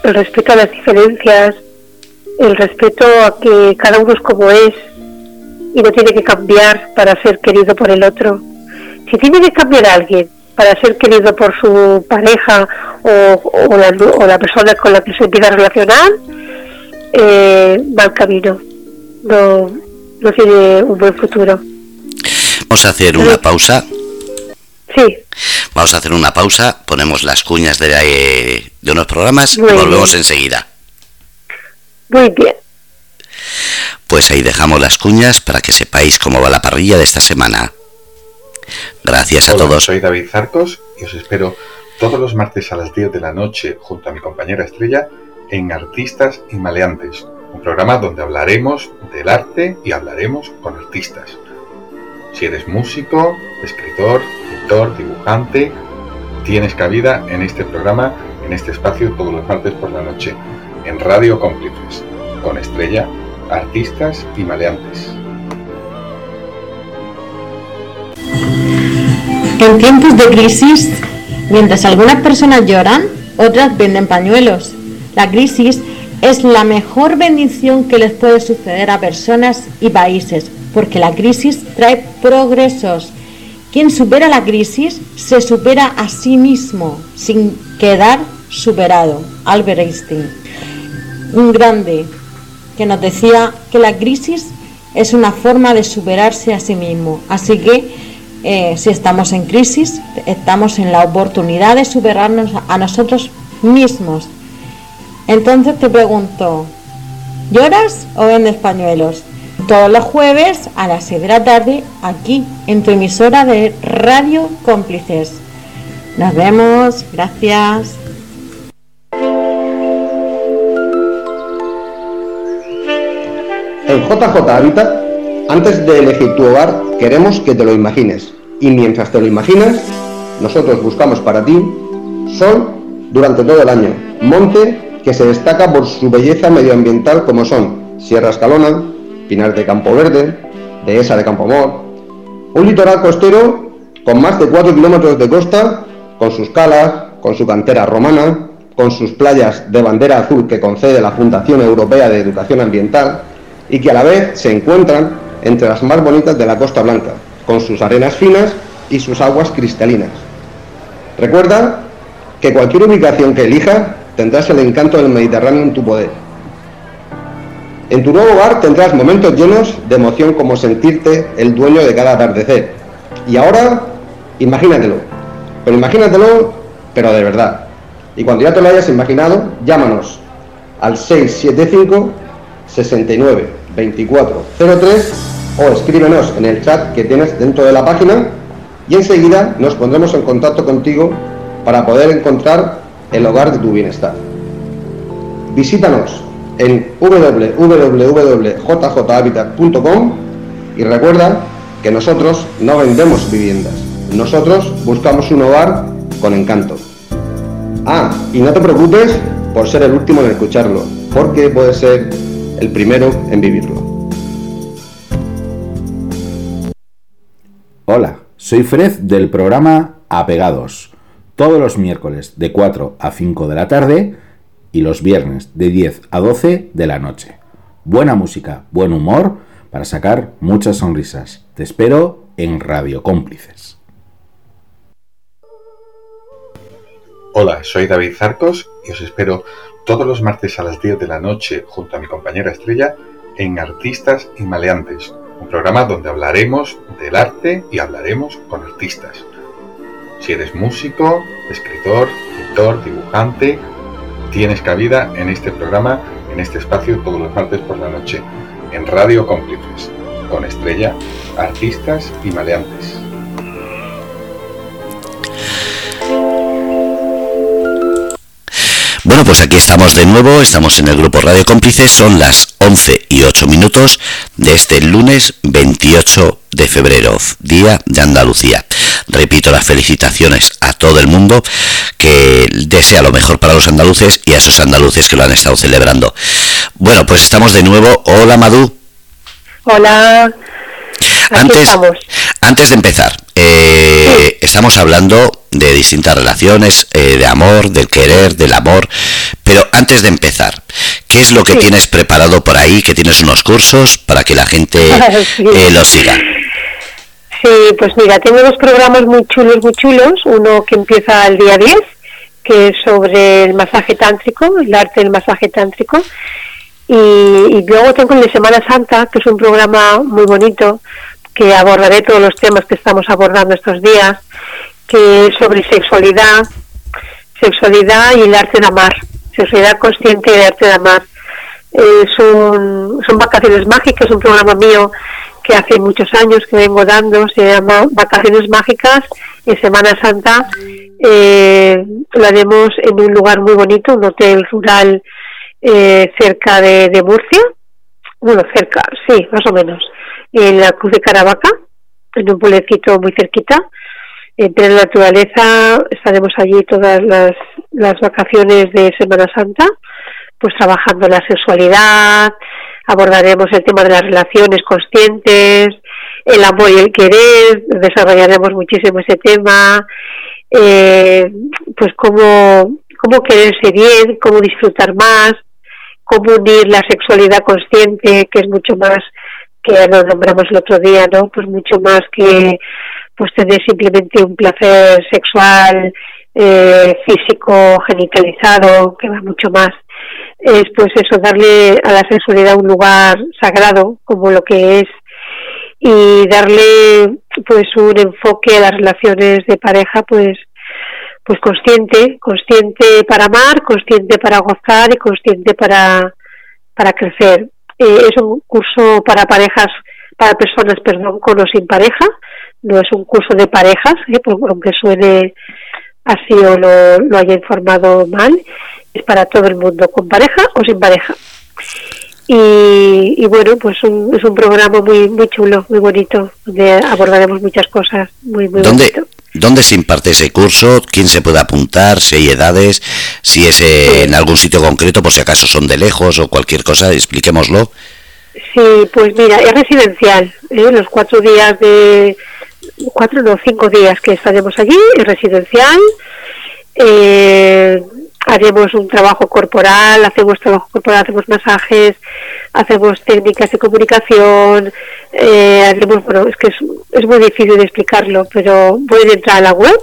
el respeto a las diferencias, el respeto a que cada uno es como es y no tiene que cambiar para ser querido por el otro. Si tiene que cambiar a alguien para ser querido por su pareja o, la, persona con la que se empieza a relacionar, eh, va al camino. No, no tiene un buen futuro. Vamos a hacer una pausa. Sí. Vamos a hacer una pausa, ponemos las cuñas de, eh, de unos programas y volvemos enseguida. Muy bien. Pues ahí dejamos las cuñas para que sepáis cómo va la parrilla de esta semana. Gracias a todos. Soy David Zarcos y os espero todos los martes a las 10 de la noche junto a mi compañera Estrella en Artistas y Maleantes, un programa donde hablaremos del arte y hablaremos con artistas. Si eres músico, escritor, pintor, dibujante, tienes cabida en este programa, en este espacio todos los martes por la noche, en Radio Cómplices, con Estrella, Artistas y Maleantes. En tiempos de crisis, mientras algunas personas lloran, otras venden pañuelos. La crisis es la mejor bendición que les puede suceder a personas y países, porque la crisis trae progresos. Quien supera la crisis se supera a sí mismo sin quedar superado. Albert Einstein, un grande que nos decía que la crisis es una forma de superarse a sí mismo. Así que eh, si estamos en crisis, estamos en la oportunidad de superarnos a nosotros mismos. Entonces te pregunto, ¿lloras o vendes pañuelos? todos los jueves a las 6 de la tarde aquí en tu emisora de Radio Cómplices. Nos vemos, gracias. JJ Habitat, antes de elegir tu hogar, queremos que te lo imagines. Y mientras te lo imaginas, nosotros buscamos para ti sol durante todo el año, monte que se destaca por su belleza medioambiental como son Sierra Escalona, Pinar de Campo Verde, Dehesa de Campo Amor, un litoral costero con más de 4 kilómetros de costa, con sus calas, con su cantera romana, con sus playas de bandera azul que concede la Fundación Europea de Educación Ambiental y que a la vez se encuentran entre las más bonitas de la Costa Blanca, con sus arenas finas y sus aguas cristalinas. Recuerda que cualquier ubicación que elijas tendrás el encanto del Mediterráneo en tu poder en tu nuevo hogar tendrás momentos llenos de emoción como sentirte el dueño de cada atardecer. Y ahora, imagínatelo. Pero imagínatelo, pero de verdad. Y cuando ya te lo hayas imaginado, llámanos al 675 69 24 03 o escríbenos en el chat que tienes dentro de la página y enseguida nos pondremos en contacto contigo para poder encontrar el hogar de tu bienestar. Visítanos en www.jjhabitat.com y recuerda que nosotros no vendemos viviendas, nosotros buscamos un hogar con encanto. Ah, y no te preocupes por ser el último en escucharlo, porque puedes ser el primero en vivirlo. Hola, soy Fred del programa Apegados. Todos los miércoles de 4 a 5 de la tarde y los viernes de 10 a 12 de la noche. Buena música, buen humor para sacar muchas sonrisas. Te espero en Radio Cómplices. Hola, soy David Zarcos y os espero todos los martes a las 10 de la noche junto a mi compañera Estrella en Artistas y Maleantes, un programa donde hablaremos del arte y hablaremos con artistas. Si eres músico, escritor, pintor, dibujante, tienes cabida en este programa, en este espacio, todos los martes por la noche, en Radio Cómplices, con Estrella, artistas y maleantes. Bueno, pues aquí estamos de nuevo, estamos en el grupo Radio Cómplices, son las 11 y 8 minutos de este lunes 28 de febrero, Día de Andalucía. Repito las felicitaciones a todo el mundo que desea lo mejor para los andaluces y a esos andaluces que lo han estado celebrando. Bueno, pues estamos de nuevo. Hola Madú. Hola. antes, antes de empezar, eh, estamos hablando de distintas relaciones, eh, de amor, del querer, del amor, pero antes de empezar, ¿qué es lo que tienes preparado por ahí? Que tienes unos cursos para que la gente eh, lo siga. Sí, pues mira, tengo dos programas muy chulos, muy chulos. Uno que empieza el día 10, que es sobre el masaje tántrico, el arte del masaje tántrico. Y, luego tengo el de Semana Santa, que es un programa muy bonito, que abordaré todos los temas que estamos abordando estos días, que sobre sexualidad, sexualidad y el arte de amar, sexualidad consciente y el arte de amar. Es un, son vacaciones mágicas, un programa mío que hace muchos años que vengo dando, se llama Vacaciones Mágicas en Semana Santa. Eh, lo haremos en un lugar muy bonito, un hotel rural eh, cerca de, Murcia, bueno, cerca, sí, más o menos, en la Cruz de Caravaca, en un pueblecito muy cerquita. Entre la naturaleza estaremos allí todas las, las vacaciones de Semana Santa, pues trabajando la sexualidad, abordaremos el tema de las relaciones conscientes, el amor y el querer, desarrollaremos muchísimo ese tema, eh, pues cómo, cómo quererse bien, cómo disfrutar más, cómo unir la sexualidad consciente, que es mucho más, que ya lo nombramos el otro día, ¿no? Pues mucho más que pues tener simplemente un placer sexual, eh, físico, genitalizado, que va mucho más es pues eso, darle a la sexualidad un lugar sagrado como lo que es y darle pues un enfoque a las relaciones de pareja pues pues consciente, consciente para amar, consciente para gozar y consciente para, para crecer. Eh, es un curso para parejas, para personas, perdón, con o sin pareja, no es un curso de parejas, ¿eh? aunque suene así o lo, lo haya informado mal, es para todo el mundo, con pareja o sin pareja. Y, bueno, pues es un programa muy muy chulo, muy bonito, donde abordaremos muchas cosas muy, muy ¿Dónde, ¿Dónde se imparte ese curso? ¿Quién se puede apuntar? ¿Si hay edades? ¿Si es en algún sitio concreto, por si acaso son de lejos o cualquier cosa? Expliquémoslo. Sí, pues mira, es residencial. ¿eh? Los cuatro días de... Cuatro, no, cinco días que estaremos allí, es residencial. Eh, haremos un trabajo corporal, hacemos trabajo corporal, hacemos masajes, hacemos técnicas de comunicación, eh, haremos, bueno, es que es, muy difícil de explicarlo, pero pueden entrar a la web,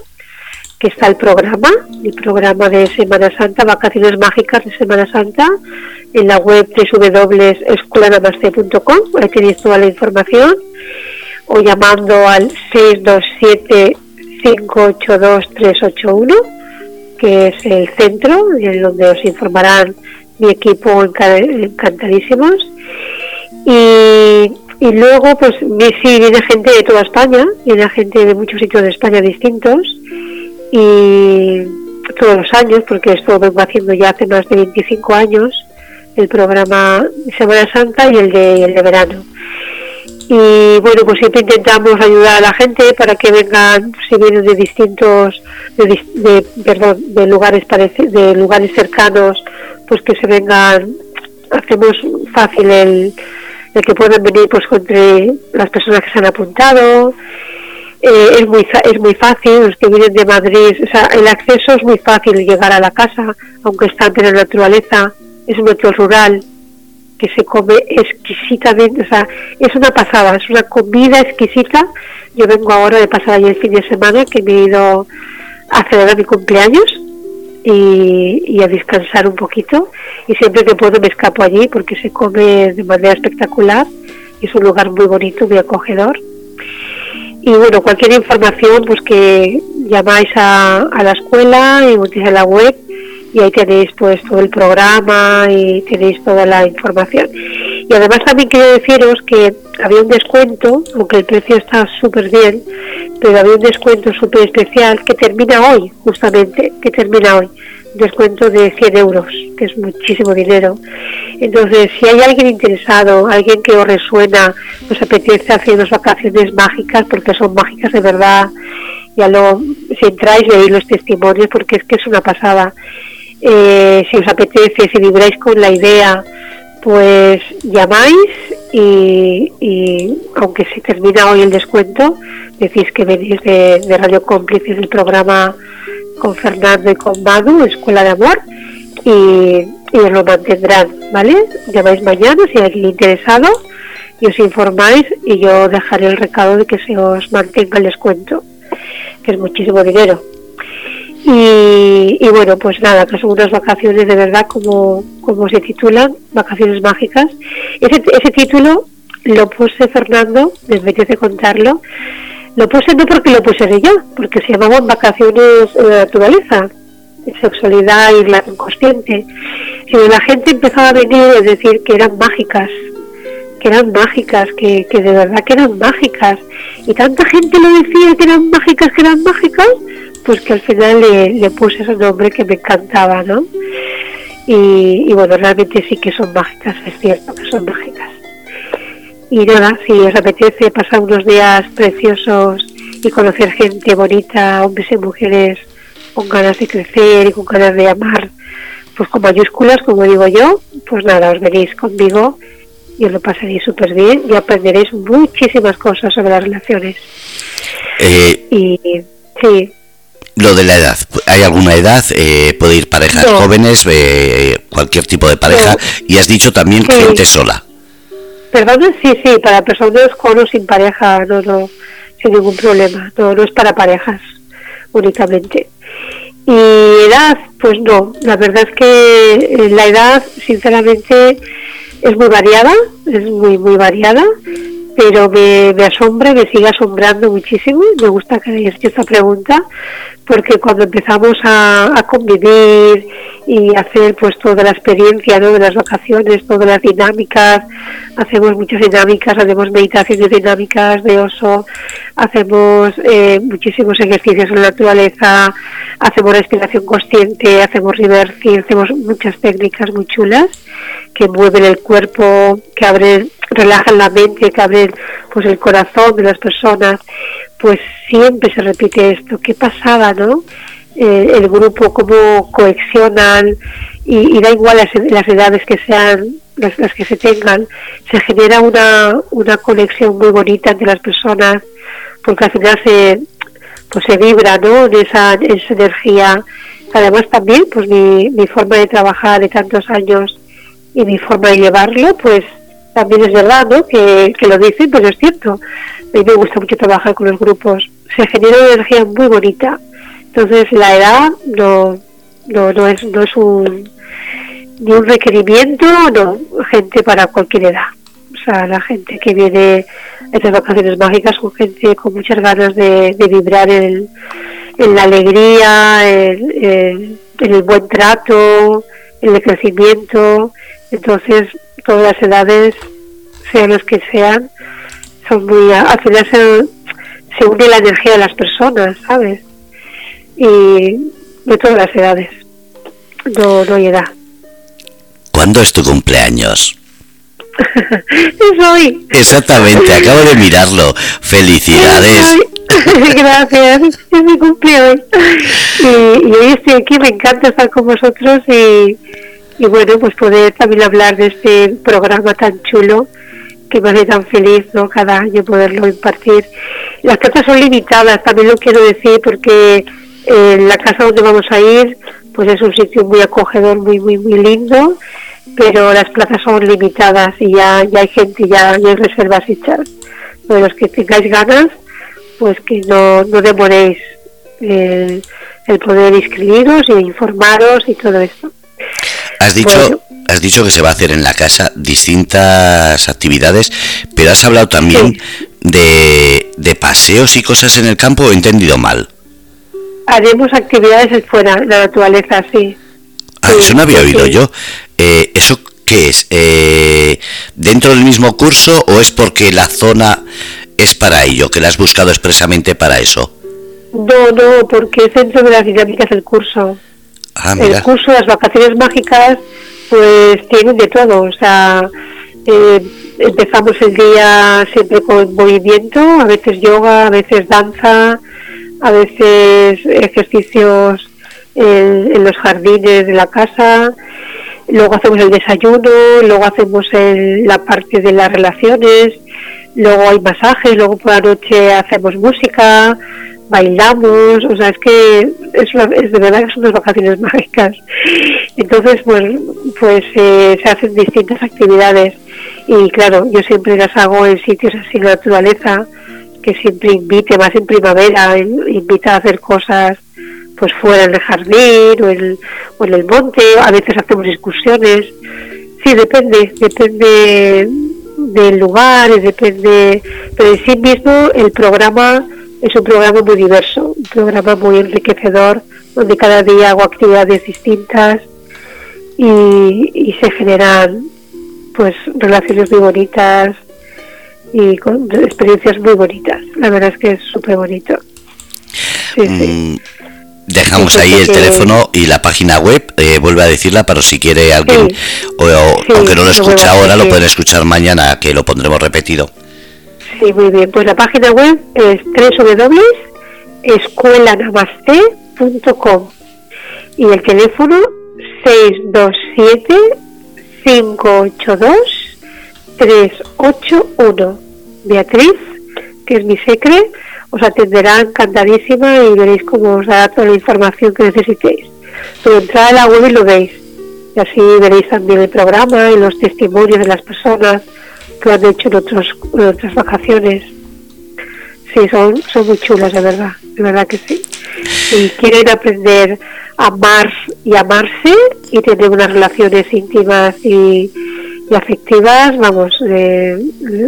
que está el programa, el programa de Semana Santa, Vacaciones Mágicas de Semana Santa, en la web www.escuelanamaste.com, ahí tenéis toda la información, o llamando al 627 582 381 que es el centro, en donde os informarán mi equipo encantadísimos. Y, y luego, pues sí, viene gente de toda España, viene gente de muchos sitios de España distintos, y todos los años, porque esto vengo haciendo ya hace más de 25 años, el programa Semana Santa y el de, el de verano y bueno pues siempre intentamos ayudar a la gente para que vengan si vienen de distintos de, perdón de lugares de lugares cercanos pues que se vengan hacemos fácil el, que puedan venir pues entre las personas que se han apuntado. Eh, es muy es muy fácil los que vienen de Madrid o sea el acceso es muy fácil llegar a la casa aunque están en la naturaleza es un hotel rural que se come exquisitamente, o sea, es una pasada, es una comida exquisita. Yo vengo ahora de pasar allí el fin de semana, que me he ido a celebrar mi cumpleaños y, a descansar un poquito. Y siempre que puedo me escapo allí porque se come de manera espectacular. Es un lugar muy bonito, muy acogedor. Y bueno, cualquier información, pues que llamáis a, la escuela y utilizáis la web y ahí tenéis pues todo el programa y tenéis toda la información. Y además también quiero deciros que había un descuento, aunque el precio está súper bien, pero había un descuento súper especial que termina hoy, justamente, que termina hoy. Un descuento de 100 euros, que es muchísimo dinero. Entonces, si hay alguien interesado, alguien que os resuena, os apetece hacer unas vacaciones mágicas, porque son mágicas de verdad, ya lo, si entráis, veis los testimonios, porque es que es una pasada eh, si os apetece, si vibráis con la idea, pues llamáis y, aunque se termina hoy el descuento, decís que venís de, Radio Cómplices del programa con Fernando y con Madu, Escuela de Amor, y, os lo mantendrán, ¿vale? Llamáis mañana si hay alguien interesado y os informáis y yo dejaré el recado de que se os mantenga el descuento, que es muchísimo dinero. Y, bueno, pues nada, que son unas vacaciones de verdad como, como se titulan, vacaciones mágicas. Ese, ese título lo puse Fernando, me apetece contarlo, lo puse no porque lo puse yo, porque se llamaban vacaciones de naturaleza, sexualidad y la inconsciente, sino la gente empezaba a venir a decir que eran mágicas, que eran mágicas, que, que de verdad que eran mágicas, y tanta gente lo decía que eran mágicas, que eran mágicas, pues que al final le, puse ese nombre que me encantaba, ¿no? Y, bueno, realmente sí que son mágicas, es cierto que son mágicas. Y nada, si os apetece pasar unos días preciosos y conocer gente bonita, hombres y mujeres con ganas de crecer y con ganas de amar, pues con mayúsculas, como digo yo, pues nada, os veréis conmigo y os lo pasaréis súper bien y aprenderéis muchísimas cosas sobre las relaciones. Eh, y sí, lo de la edad, ¿hay alguna edad? Eh, ¿Puede ir parejas jóvenes, eh, cualquier tipo de pareja? Y has dicho también gente sola. Perdón, sí, sí, para personas con o sin pareja, no, no, sin ningún problema. No, no es para parejas únicamente. Y edad, pues no, la verdad es que eh, la edad, sinceramente, es muy variada, es muy, muy variada pero me, me asombra me sigue asombrando muchísimo. Me gusta que hayas hecho esta pregunta, porque cuando empezamos a, a convivir y hacer pues toda la experiencia ¿no? de las vacaciones, todas las dinámicas, hacemos muchas dinámicas, hacemos meditaciones dinámicas de oso, hacemos eh, muchísimos ejercicios en la naturaleza, hacemos respiración consciente, hacemos reversing, hacemos muchas técnicas muy chulas que mueven el cuerpo, que abren, relajan la mente, que abren pues el corazón de las personas, pues siempre se repite esto, qué pasada, ¿no? Eh, el grupo, cómo coexionan y, da igual las, edades que sean, las, las, que se tengan, se genera una, una conexión muy bonita entre las personas, porque al final se, pues se vibra, ¿no? En esa, esa energía. Además también, pues mi, mi forma de trabajar de tantos años y mi forma de llevarlo, pues también es verdad, ¿no? Que, que lo dicen, pues es cierto. A mí me gusta mucho trabajar con los grupos. Se genera una energía muy bonita entonces la edad no, no, no, es, no es un, ni un requerimiento, no, gente para cualquier edad. O sea, la gente que viene a estas vacaciones mágicas son gente con muchas ganas de, vibrar en, la alegría, en, el buen trato, en el crecimiento. Entonces, todas las edades, sean los que sean, son muy. Al final se, se une la energía de las personas, ¿sabes? y de todas las edades. No, no hay edad. ¿Cuándo es tu cumpleaños? es hoy. Exactamente, acabo de mirarlo. Felicidades. Gracias, es mi cumpleaños. Y, y, hoy estoy aquí, me encanta estar con vosotros y, y bueno, pues poder también hablar de este programa tan chulo que me hace tan feliz ¿no? cada año poderlo impartir. Las cartas son limitadas, también lo quiero decir porque la casa donde vamos a ir, pues es un sitio muy acogedor, muy, muy, muy lindo, pero las plazas son limitadas y ya, ya hay gente, ya, ya hay reservas hechas. De los que tengáis ganas, pues que no, no demoréis el, poder inscribiros e informaros y todo esto. Has dicho, has dicho que se va a hacer en la casa distintas actividades, pero has hablado también de, de paseos y cosas en el campo, ¿o he entendido mal? haremos actividades fuera, de la naturaleza, sí. Ah, eso no había oído yo. Eh, ¿Eso qué es? Eh, ¿Dentro del mismo curso o es porque la zona es para ello, que la has buscado expresamente para eso? No, no, porque es dentro de las dinámicas del curso. Ah, el curso, las vacaciones mágicas, pues tienen de todo. O sea, eh, empezamos el día siempre con movimiento, a veces yoga, a veces danza, a veces ejercicios en, los jardines de la casa, luego hacemos el desayuno, luego hacemos la parte de las relaciones, luego hay masajes, luego por la noche hacemos música, bailamos, o sea, es que es, es de verdad que son unas vacaciones mágicas. Entonces, pues, pues eh, se hacen distintas actividades y claro, yo siempre las hago en sitios así de naturaleza, que siempre invite, más en primavera, invita a hacer cosas pues fuera del jardín o, el, o en el monte, a veces hacemos excursiones. Sí, depende, depende del lugar, depende, pero en sí mismo el programa es un programa muy diverso, un programa muy enriquecedor, donde cada día hago actividades distintas y, y se generan pues relaciones muy bonitas, y con experiencias muy bonitas. La verdad es que es súper bonito. Mm, dejamos ahí el teléfono y la página web, eh, vuelve a decirla para si quiere alguien, o, aunque no lo escucha ahora, lo pueden escuchar mañana, que lo pondremos repetido. Sí, muy bien. Pues la página web es www.escuelanamaste.com y el teléfono 627 582 381. Beatriz, que es mi secre, os atenderá encantadísima y veréis cómo os dará toda la información que necesitéis. Pero entrad a la web y lo veis. Y así veréis también el programa y los testimonios de las personas que han hecho en, otros, otras vacaciones. Sí, son, son muy chulas, de verdad, de verdad que sí. Si quieren aprender a amar y amarse y tener unas relaciones íntimas y, y afectivas, vamos, eh,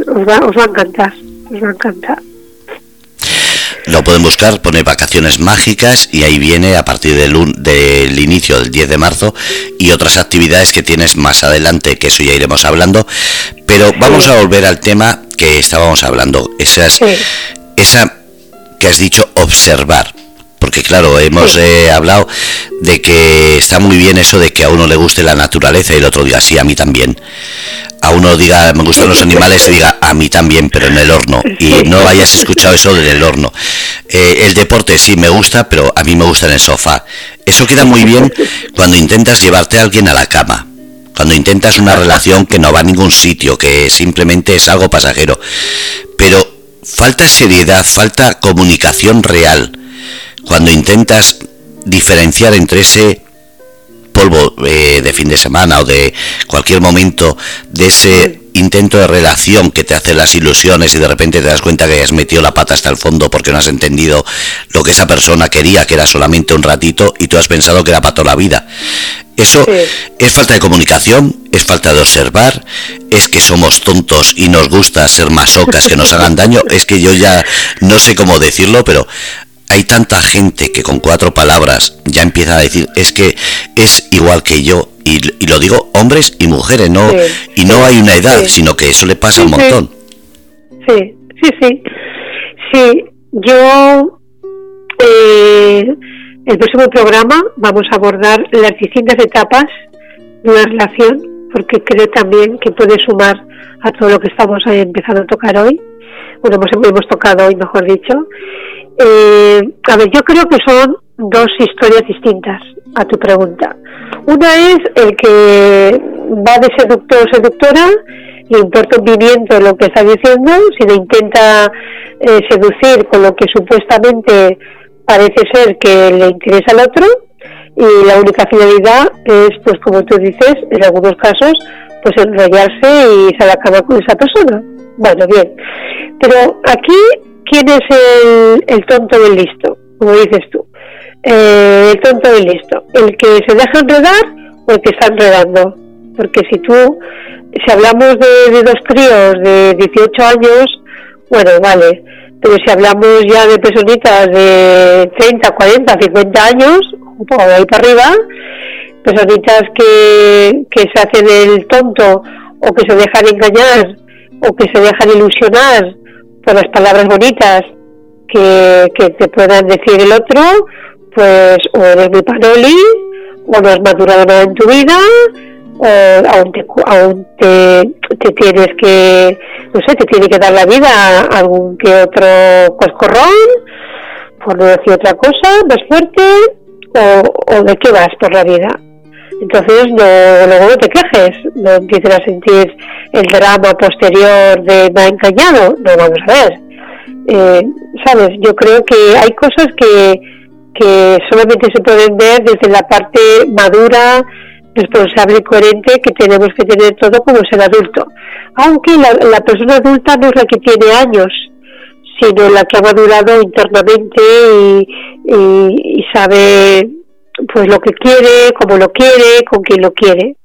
os va a encantar, os va a encantar. Lo pueden buscar, pone vacaciones mágicas y ahí viene a partir del, del inicio del 10 de marzo y otras actividades que tienes más adelante, que eso ya iremos hablando. Pero vamos a volver al tema que estábamos hablando, esas, esa que has dicho observar. Porque claro, hemos eh, hablado de que está muy bien eso de que a uno le guste la naturaleza y el otro diga, sí, a mí también a uno diga me gustan los animales y diga a mí también, pero en el horno. Y no hayas escuchado eso del horno. Eh, el deporte sí me gusta, pero a mí me gusta en el sofá. Eso queda muy bien cuando intentas llevarte a alguien a la cama. Cuando intentas una relación que no va a ningún sitio, que simplemente es algo pasajero. Pero falta seriedad, falta comunicación real. Cuando intentas diferenciar entre ese polvo eh, de fin de semana o de cualquier momento de ese intento de relación que te hace las ilusiones y de repente te das cuenta que has metido la pata hasta el fondo porque no has entendido lo que esa persona quería, que era solamente un ratito y tú has pensado que era para toda la vida. Eso es falta de comunicación, es falta de observar, es que somos tontos y nos gusta ser masocas que nos hagan daño, es que yo ya no sé cómo decirlo, pero hay tanta gente que con cuatro palabras ya empieza a decir es que es igual que yo y, lo digo hombres y mujeres no y no hay una edad sino que eso le pasa un montón. Sí sí sí. Sí yo eh, el próximo programa vamos a abordar las distintas etapas de una relación porque creo también que puede sumar a todo lo que estamos empezando a tocar hoy. Bueno hemos, hemos tocado hoy mejor dicho eh, a ver, yo creo que son dos historias distintas a tu pregunta. Una es el que va de seductor o seductora, le importa un pimiento lo que está diciendo, si le intenta eh, seducir con lo que supuestamente parece ser que le interesa al otro, y la única finalidad es, pues como tú dices, en algunos casos, pues enrollarse y irse a cama con esa persona. Bueno, bien. Pero aquí ¿quién es el, tonto del listo? Como dices tú. Eh, el tonto del listo. ¿El que se deja enredar o el que está enredando? Porque si tú, si hablamos de, dos tríos de 18 años, bueno, vale. Pero si hablamos ya de personitas de 30, 40, 50 años, un poco de ahí para arriba, personitas que se hacen el tonto o que se dejan engañar o que se dejan ilusionar por las palabras bonitas que, te puedan decir el otro, pues o eres mi panoli, o no has madurado nada en tu vida, o aún te, aún te, tienes que, no sé, te tiene que dar la vida a algún que otro coscorrón, por no decir otra cosa más fuerte, o, o de qué vas por la vida. Entonces no, luego no te quejes, no empieces a sentir el drama posterior de me ha engañado, no vamos a ver. Eh, Sabes, yo creo que hay cosas que, que solamente se pueden ver desde la parte madura, responsable y coherente que tenemos que tener todo como ser adulto. Aunque la, persona adulta no es la que tiene años, sino la que ha madurado internamente y sabe pues lo que quiere, como lo quiere, con quien lo quiere.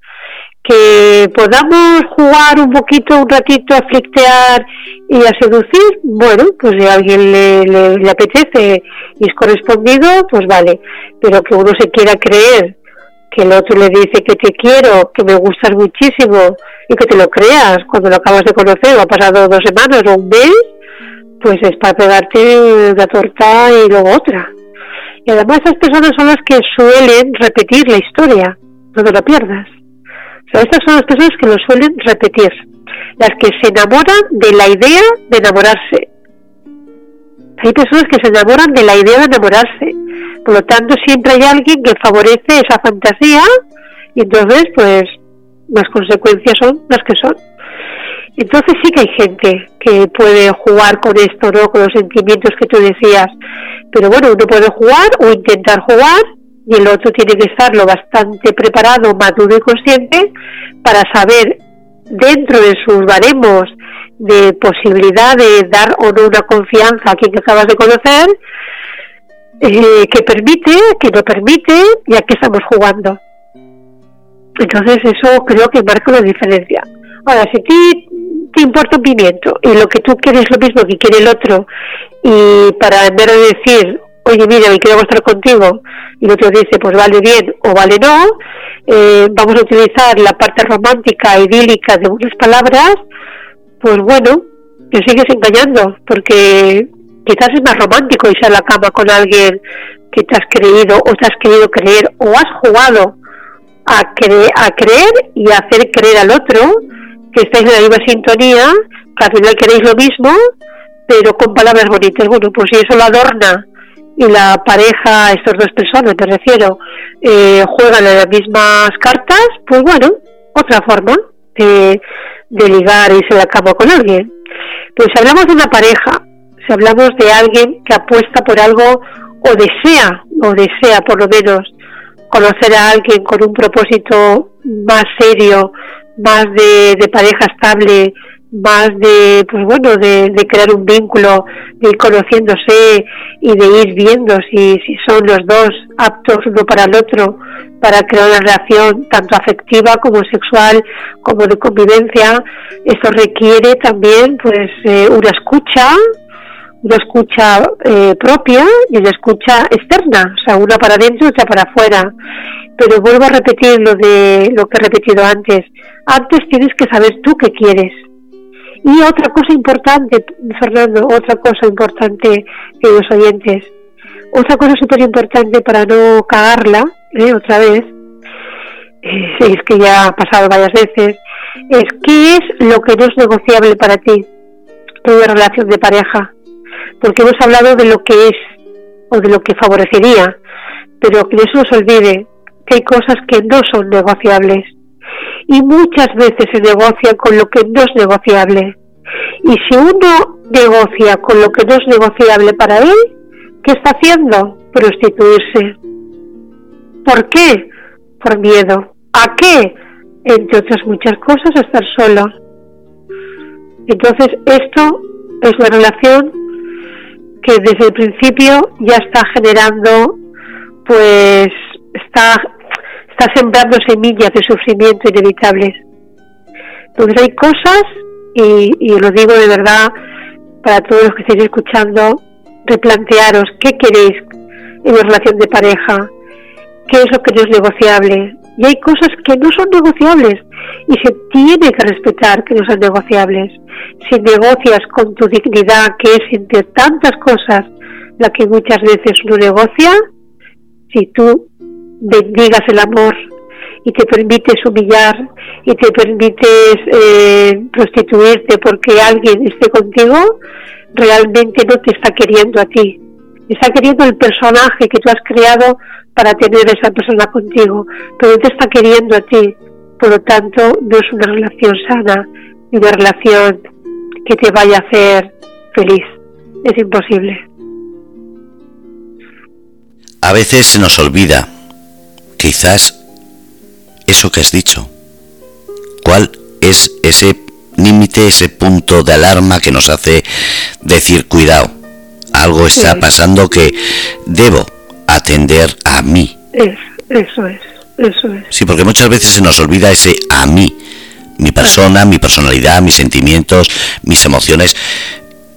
Que podamos jugar un poquito, un ratito a flictear y a seducir, bueno, pues si a alguien le, le, apetece y es correspondido, pues vale. Pero que uno se quiera creer que el otro le dice que te quiero, que me gustas muchísimo y que te lo creas cuando lo acabas de conocer o ha pasado dos semanas o un mes, pues es para pegarte una torta y luego otra. Y además esas personas son las que suelen repetir la historia, no te lo pierdas. O sea, estas son las personas que lo suelen repetir, las que se enamoran de la idea de enamorarse. Hay personas que se enamoran de la idea de enamorarse. Por lo tanto, siempre hay alguien que favorece esa fantasía y entonces, pues, las consecuencias son las que son. Entonces sí que hay gente que puede jugar con esto, ¿no? Con los sentimientos que tú decías. Pero bueno, uno puede jugar o intentar jugar y el otro tiene que estar lo bastante preparado, maduro y consciente para saber dentro de sus baremos de posibilidad de dar o no una confianza a quien acabas de conocer, eh, que permite, que no permite y a qué estamos jugando. Entonces eso creo que marca una diferencia. Ahora, si a ti te importa un pimiento y lo que tú quieres es lo mismo que quiere el otro, y para en vez de decir, oye, mira, me quiero mostrar contigo, y el otro dice, pues vale bien o vale no, eh, vamos a utilizar la parte romántica, idílica de unas palabras, pues bueno, te sigues engañando, porque quizás es más romántico irse a la cama con alguien que te has creído o te has querido creer o has jugado a, a creer y a hacer creer al otro que estáis en la misma sintonía, que al final queréis lo mismo, pero con palabras bonitas. Bueno, pues si eso lo adorna y la pareja, estas dos personas, me refiero, eh, juegan las mismas cartas, pues bueno, otra forma de, de ligar y se la cama con alguien. Pues si hablamos de una pareja, si hablamos de alguien que apuesta por algo o desea, o desea por lo menos conocer a alguien con un propósito más serio, más de, de pareja estable, más de, pues bueno, de, crear un vínculo, de ir conociéndose y de ir viendo si, si son los dos aptos uno para el otro para crear una relación tanto afectiva como sexual como de convivencia. Eso requiere también pues eh, una escucha, una escucha eh, propia y una escucha externa, o sea, una para adentro y otra para afuera. Pero vuelvo a repetir lo de lo que he repetido antes. Antes tienes que saber tú qué quieres. Y otra cosa importante, Fernando, otra cosa importante, los oyentes, otra cosa súper importante para no cagarla, ¿eh? otra vez, eh, es que ya ha pasado varias veces, es qué es lo que no es negociable para ti en relación de pareja porque hemos hablado de lo que es o de lo que favorecería, pero que no se nos olvide que hay cosas que no son negociables y muchas veces se negocia con lo que no es negociable. Y si uno negocia con lo que no es negociable para él, ¿qué está haciendo? Prostituirse. ¿Por qué? Por miedo. ¿A qué? Entre otras muchas cosas, estar solo. Entonces, esto es la relación que desde el principio ya está generando, pues está, está sembrando semillas de sufrimiento inevitables. Entonces hay cosas, y, y lo digo de verdad para todos los que estéis escuchando, replantearos qué queréis en una relación de pareja, qué es lo que no es negociable. Y hay cosas que no son negociables y se tiene que respetar que no son negociables. Si negocias con tu dignidad, que es entre tantas cosas la que muchas veces uno negocia, si tú bendigas el amor y te permites humillar y te permites eh, prostituirte porque alguien esté contigo, realmente no te está queriendo a ti. Está queriendo el personaje que tú has creado para tener esa persona contigo, pero no te está queriendo a ti. Por lo tanto, no es una relación sana ni una relación que te vaya a hacer feliz. Es imposible. A veces se nos olvida, quizás, eso que has dicho. ¿Cuál es ese límite, ese punto de alarma que nos hace decir, cuidado, algo está pasando que debo atender a mí? eso es. Eso es. Sí, porque muchas veces se nos olvida ese a mí, mi persona, mi personalidad, mis sentimientos, mis emociones.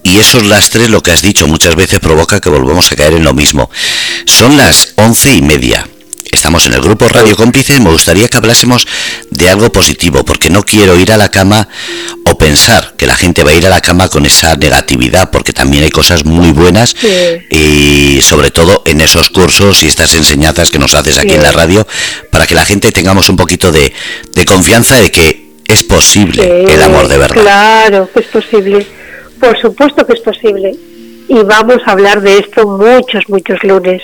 Y esos lastres, lo que has dicho, muchas veces provoca que volvamos a caer en lo mismo. Son las once y media. Estamos en el grupo Radio Cómplices. Me gustaría que hablásemos de algo positivo, porque no quiero ir a la cama o pensar que la gente va a ir a la cama con esa negatividad, porque también hay cosas muy buenas y sobre todo en esos cursos y estas enseñanzas que nos haces aquí en la radio, para que la gente tengamos un poquito de, confianza de que es posible el amor de verdad. Claro que es posible, por supuesto que es posible y vamos a hablar de esto muchos, muchos lunes.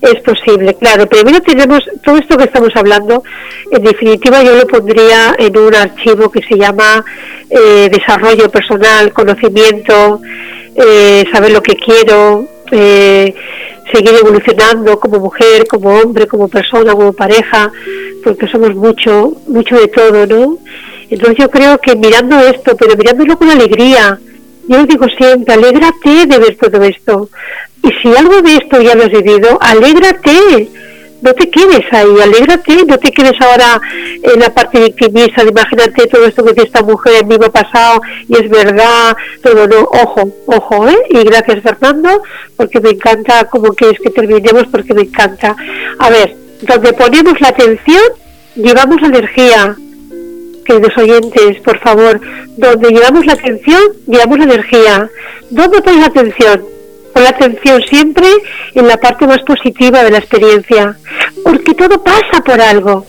Es posible, claro. Primero tenemos todo esto que estamos hablando, en definitiva yo lo pondría en un archivo que se llama eh, desarrollo personal, conocimiento, eh, saber lo que quiero, eh, seguir evolucionando como mujer, como hombre, como persona, como pareja, porque somos mucho, mucho de todo, ¿no? Entonces yo creo que mirando esto, pero mirándolo con alegría, yo digo siempre, alégrate de ver todo esto. Y si algo de esto ya lo has vivido, alégrate, no te quedes ahí, alégrate, no te quedes ahora en la parte victimista, imagínate todo esto que dice esta mujer vivo pasado y es verdad, todo, no, ojo, ojo, ¿eh? Y gracias Fernando, porque me encanta como que que terminemos, porque me encanta. A ver, donde ponemos la atención, llevamos energía, queridos oyentes, por favor, donde llevamos la atención, llevamos la energía. ¿Dónde pones la atención? Pon la atención siempre en la parte más positiva de la experiencia, porque todo pasa por algo.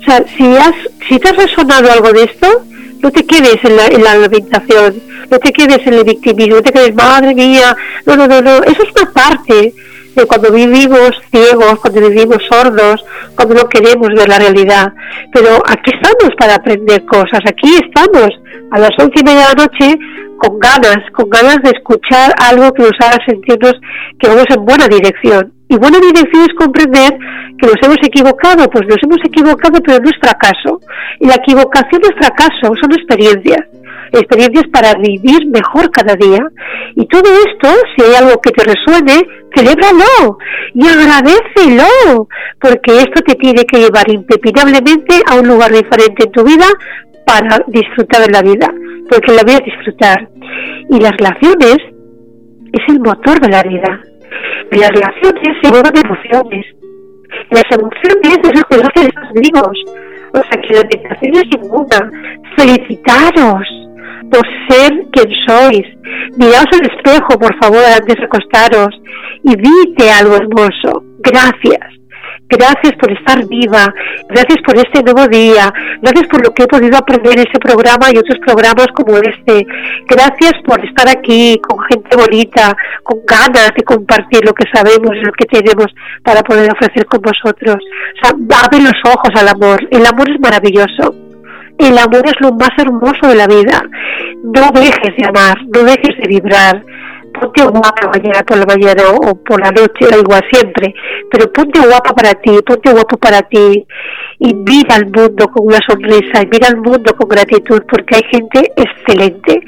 O sea, si, has, si te has resonado algo de esto, no te quedes en la, en la lamentación, no te quedes en el victimismo, no te quedes, madre mía, no, no, no, no, eso es una parte de cuando vivimos ciegos, cuando vivimos sordos, cuando no queremos ver la realidad. Pero aquí estamos para aprender cosas, aquí estamos a las once y media de la noche con ganas, con ganas de escuchar algo que nos haga sentirnos que vamos en buena dirección. Y buena dirección es comprender que nos hemos equivocado, pues nos hemos equivocado, pero no es fracaso. Y la equivocación es fracaso, son experiencias experiencias para vivir mejor cada día. Y todo esto, si hay algo que te resuene, celébralo y agradecelo, porque esto te tiene que llevar impepinablemente a un lugar diferente en tu vida para disfrutar de la vida, porque la vida es disfrutar. Y las relaciones es el motor de la vida. Y las relaciones se mueven emociones. las emociones es lo que nos hace estos vivos. O sea que la tentación es ninguna. Felicitaros por ser quien sois. Miraos al espejo, por favor, antes de acostaros y dite algo hermoso. Gracias. Gracias por estar viva, gracias por este nuevo día, gracias por lo que he podido aprender en ese programa y otros programas como este. Gracias por estar aquí con gente bonita, con ganas de compartir lo que sabemos y lo que tenemos para poder ofrecer con vosotros. O sea, abre los ojos al amor. El amor es maravilloso. El amor es lo más hermoso de la vida. No dejes de amar, no dejes de vibrar. Ponte guapa mañana por la mañana o por la noche, da igual siempre, pero ponte guapa para ti, ponte guapo para ti y mira al mundo con una sonrisa y mira al mundo con gratitud porque hay gente excelente,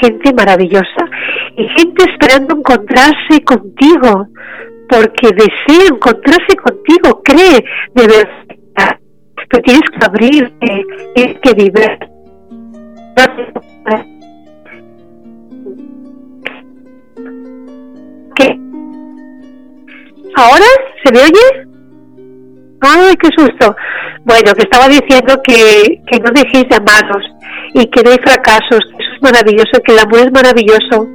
gente maravillosa y gente esperando encontrarse contigo porque desea encontrarse contigo, cree de verdad pero tienes que abrirte, tienes que vivir. ¿Qué? ¿Ahora? ¿Se me oye? ¡Ay, qué susto! Bueno, que estaba diciendo que, que no dejéis de amaros y que no hay fracasos, que eso es maravilloso, que el amor es maravilloso.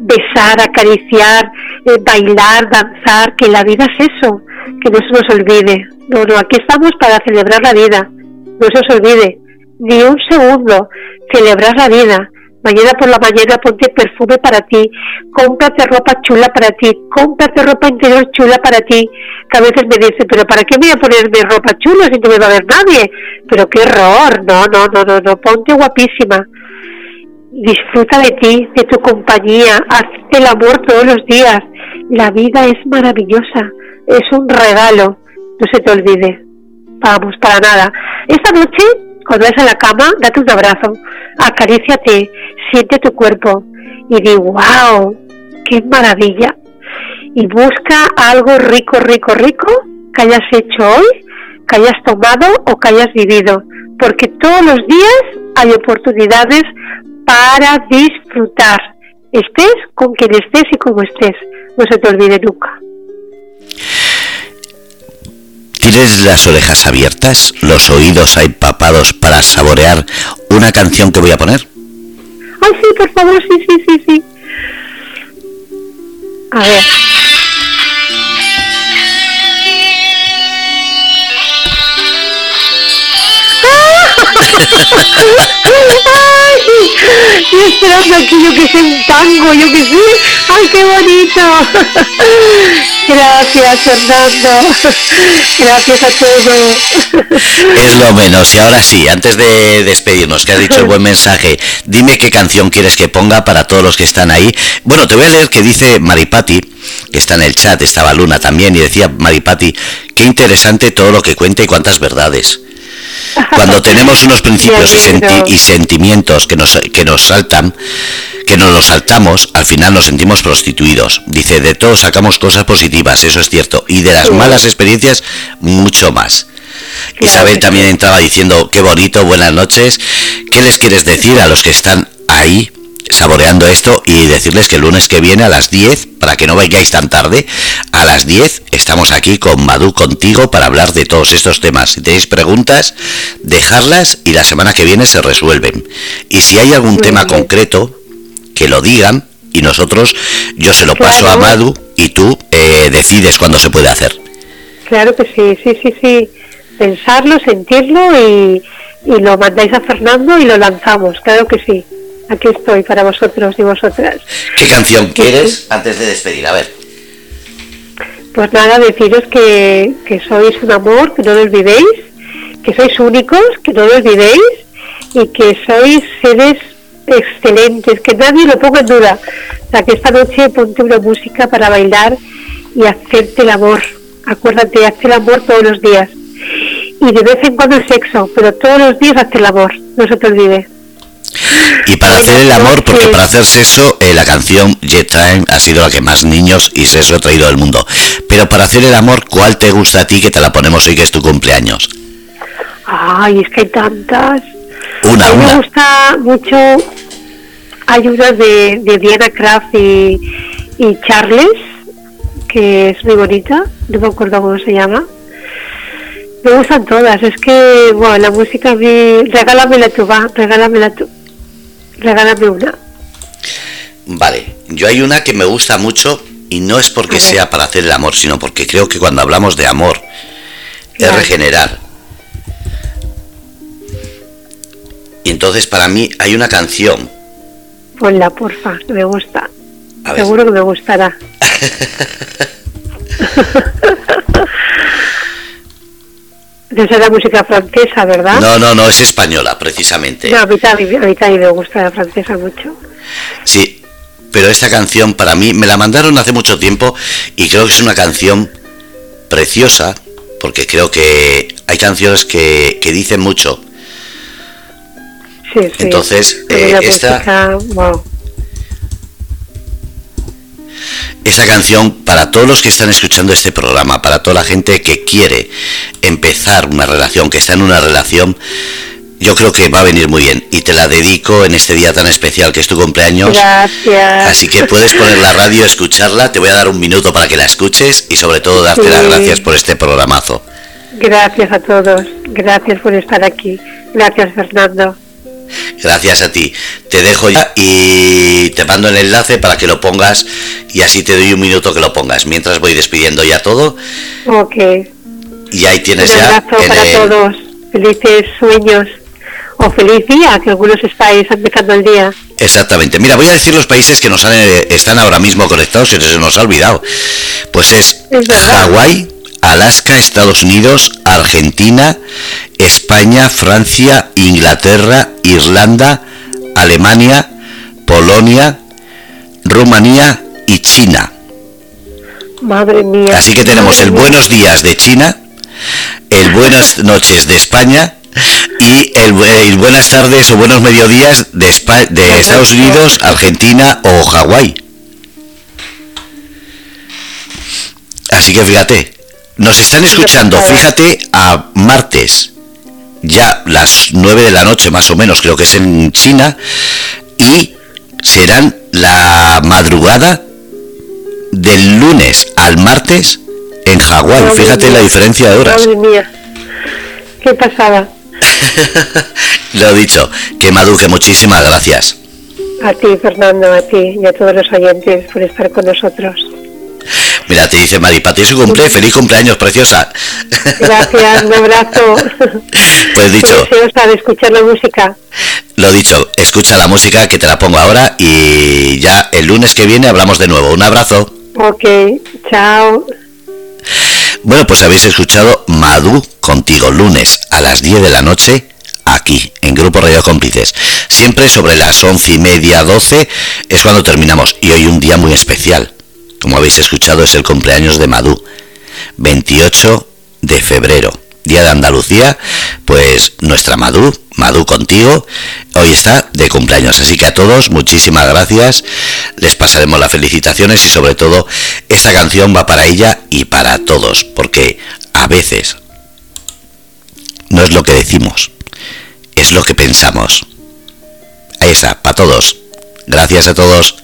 Besar, acariciar, eh, bailar, danzar, que la vida es eso, que no se nos olvide. No, no, aquí estamos para celebrar la vida. No se os olvide, ni un segundo, celebrar la vida. Mañana por la mañana ponte perfume para ti, cómprate ropa chula para ti, cómprate ropa interior chula para ti. Que a veces me dicen, pero ¿para qué voy a ponerme ropa chula si no me va a ver nadie? Pero qué error, no, no, no, no, no, ponte guapísima. Disfruta de ti, de tu compañía, haz el amor todos los días. La vida es maravillosa, es un regalo, no se te olvide. Vamos, para nada. Esta noche, cuando vayas a la cama, date un abrazo, acaríciate, siente tu cuerpo y di, wow, qué maravilla. Y busca algo rico, rico, rico que hayas hecho hoy, que hayas tomado o que hayas vivido. Porque todos los días hay oportunidades para disfrutar. Estés con quien estés y como estés. No se te olvide nunca. ¿Tienes las orejas abiertas, los oídos empapados para saborear una canción que voy a poner? Ay, sí, por favor, sí, sí, sí, sí. A ver. Esperando aquí, yo que sé, un tango, yo que sé. ¡Ay, qué bonito! Gracias, Fernando. Gracias a todos. Es lo menos. Y ahora sí, antes de despedirnos, que has dicho el buen mensaje, dime qué canción quieres que ponga para todos los que están ahí. Bueno, te voy a leer que dice Maripati, que está en el chat, estaba Luna también, y decía Maripati, qué interesante todo lo que cuenta y cuántas verdades. Cuando tenemos unos principios y, sentimientos que nos, que nos saltan, que nos los saltamos, al final nos sentimos prostituidos. Dice, de todo sacamos cosas positivas, eso es cierto, y de las malas experiencias, mucho más. Isabel también entraba diciendo, qué bonito, buenas noches. ¿Qué les quieres decir a los que están ahí saboreando esto y decirles que el lunes que viene a las 10, para que no vayáis tan tarde, a las 10 estamos aquí con Madu contigo para hablar de todos estos temas. Si tenéis preguntas, dejarlas y la semana que viene se resuelven. Y si hay algún tema concreto, que lo digan y nosotros, yo se lo paso a Madu y tú eh, decides cuándo se puede hacer. Claro que sí, sí, sí, sí. Pensarlo, sentirlo y, y lo mandáis a Fernando y lo lanzamos, claro que sí aquí estoy para vosotros y vosotras. ¿Qué canción quieres antes de despedir? A ver. Pues nada, deciros que, que sois un amor, que no lo olvidéis, que sois únicos, que no lo olvidéis y que sois seres excelentes, que nadie lo ponga en duda. O sea, que esta noche ponte una música para bailar y hacerte el amor. Acuérdate, hazte el amor todos los días. Y de vez en cuando el sexo, pero todos los días hazte el amor, no se te olvide. Y para hacer el amor, porque para hacer sexo, eh, la canción Jet Time ha sido la que más niños y sexo ha traído del mundo. Pero para hacer el amor, ¿cuál te gusta a ti que te la ponemos hoy que es tu cumpleaños? Ay, es que hay tantas. Una, a mí me gusta mucho. Hay una de, de Diana Kraft y, y Charles, que es muy bonita. No me acuerdo cómo se llama. Me gustan todas. Es que, bueno, la música a mí. Regálamela tú, va, regálamela tú. Regálame una. Vale, yo hay una que me gusta mucho y no es porque sea para hacer el amor, sino porque creo que cuando hablamos de amor es regenerar. Y entonces para mí hay una canción. Ponla, porfa, me gusta. Seguro que me gustará. Esa la música francesa, ¿verdad? No, no, no, es española, precisamente. No, a mí, también, me gusta la francesa mucho. Sí, pero esta canción para mí me la mandaron hace mucho tiempo y creo que es una canción preciosa, porque creo que hay canciones que, que dicen mucho. Sí, sí. Entonces, eh, esta... wow. Esa canción para todos los que están escuchando este programa, para toda la gente que quiere empezar una relación, que está en una relación, yo creo que va a venir muy bien. Y te la dedico en este día tan especial que es tu cumpleaños. Gracias. Así que puedes poner la radio, escucharla, te voy a dar un minuto para que la escuches y sobre todo darte las gracias por este programazo. Gracias a todos, gracias por estar aquí. Gracias Fernando. Gracias a ti. Te dejo ya y te mando el enlace para que lo pongas y así te doy un minuto que lo pongas. Mientras voy despidiendo ya todo. Ok. Y ahí tienes un ya. para todos. Felices sueños. O feliz día, que algunos estáis empezando el día. Exactamente. Mira, voy a decir los países que nos están ahora mismo conectados, si se nos ha olvidado. Pues es, es Hawái, Alaska, Estados Unidos, Argentina, España, Francia, Inglaterra, Irlanda, Alemania, Polonia, Rumanía y China. Madre mía. Así que tenemos el buenos días de China, el buenas noches de España y el, buenas tardes o buenos mediodías de, de Estados Unidos, Argentina o Hawái. Así que fíjate, nos están escuchando, fíjate, a martes, ya las 9 de la noche más o menos, creo que es en China, y serán la madrugada del lunes al martes en Hawái. Fíjate la diferencia de horas. Madre mía, qué pasada. Lo dicho, que Maduque, muchísimas gracias. A ti, Fernando, a ti y a todos los oyentes por estar con nosotros. Mira, te dice Mari, para ti su cumple, feliz cumpleaños, preciosa. Gracias, un abrazo. Pues dicho. de escuchar la música. Lo dicho, escucha la música que te la pongo ahora y ya el lunes que viene hablamos de nuevo. Un abrazo. Ok, chao. Bueno, pues habéis escuchado Madu contigo lunes a las 10 de la noche aquí, en Grupo Radio Cómplices. Siempre sobre las once y media, 12 es cuando terminamos y hoy un día muy especial como habéis escuchado, es el cumpleaños de Madú, 28 de febrero. Día de Andalucía, pues nuestra Madú, Madú contigo, hoy está de cumpleaños. Así que a todos, muchísimas gracias. Les pasaremos las felicitaciones y sobre todo esta canción va para ella y para todos, porque a veces no es lo que decimos, es lo que pensamos. Esa, para todos. Gracias a todos.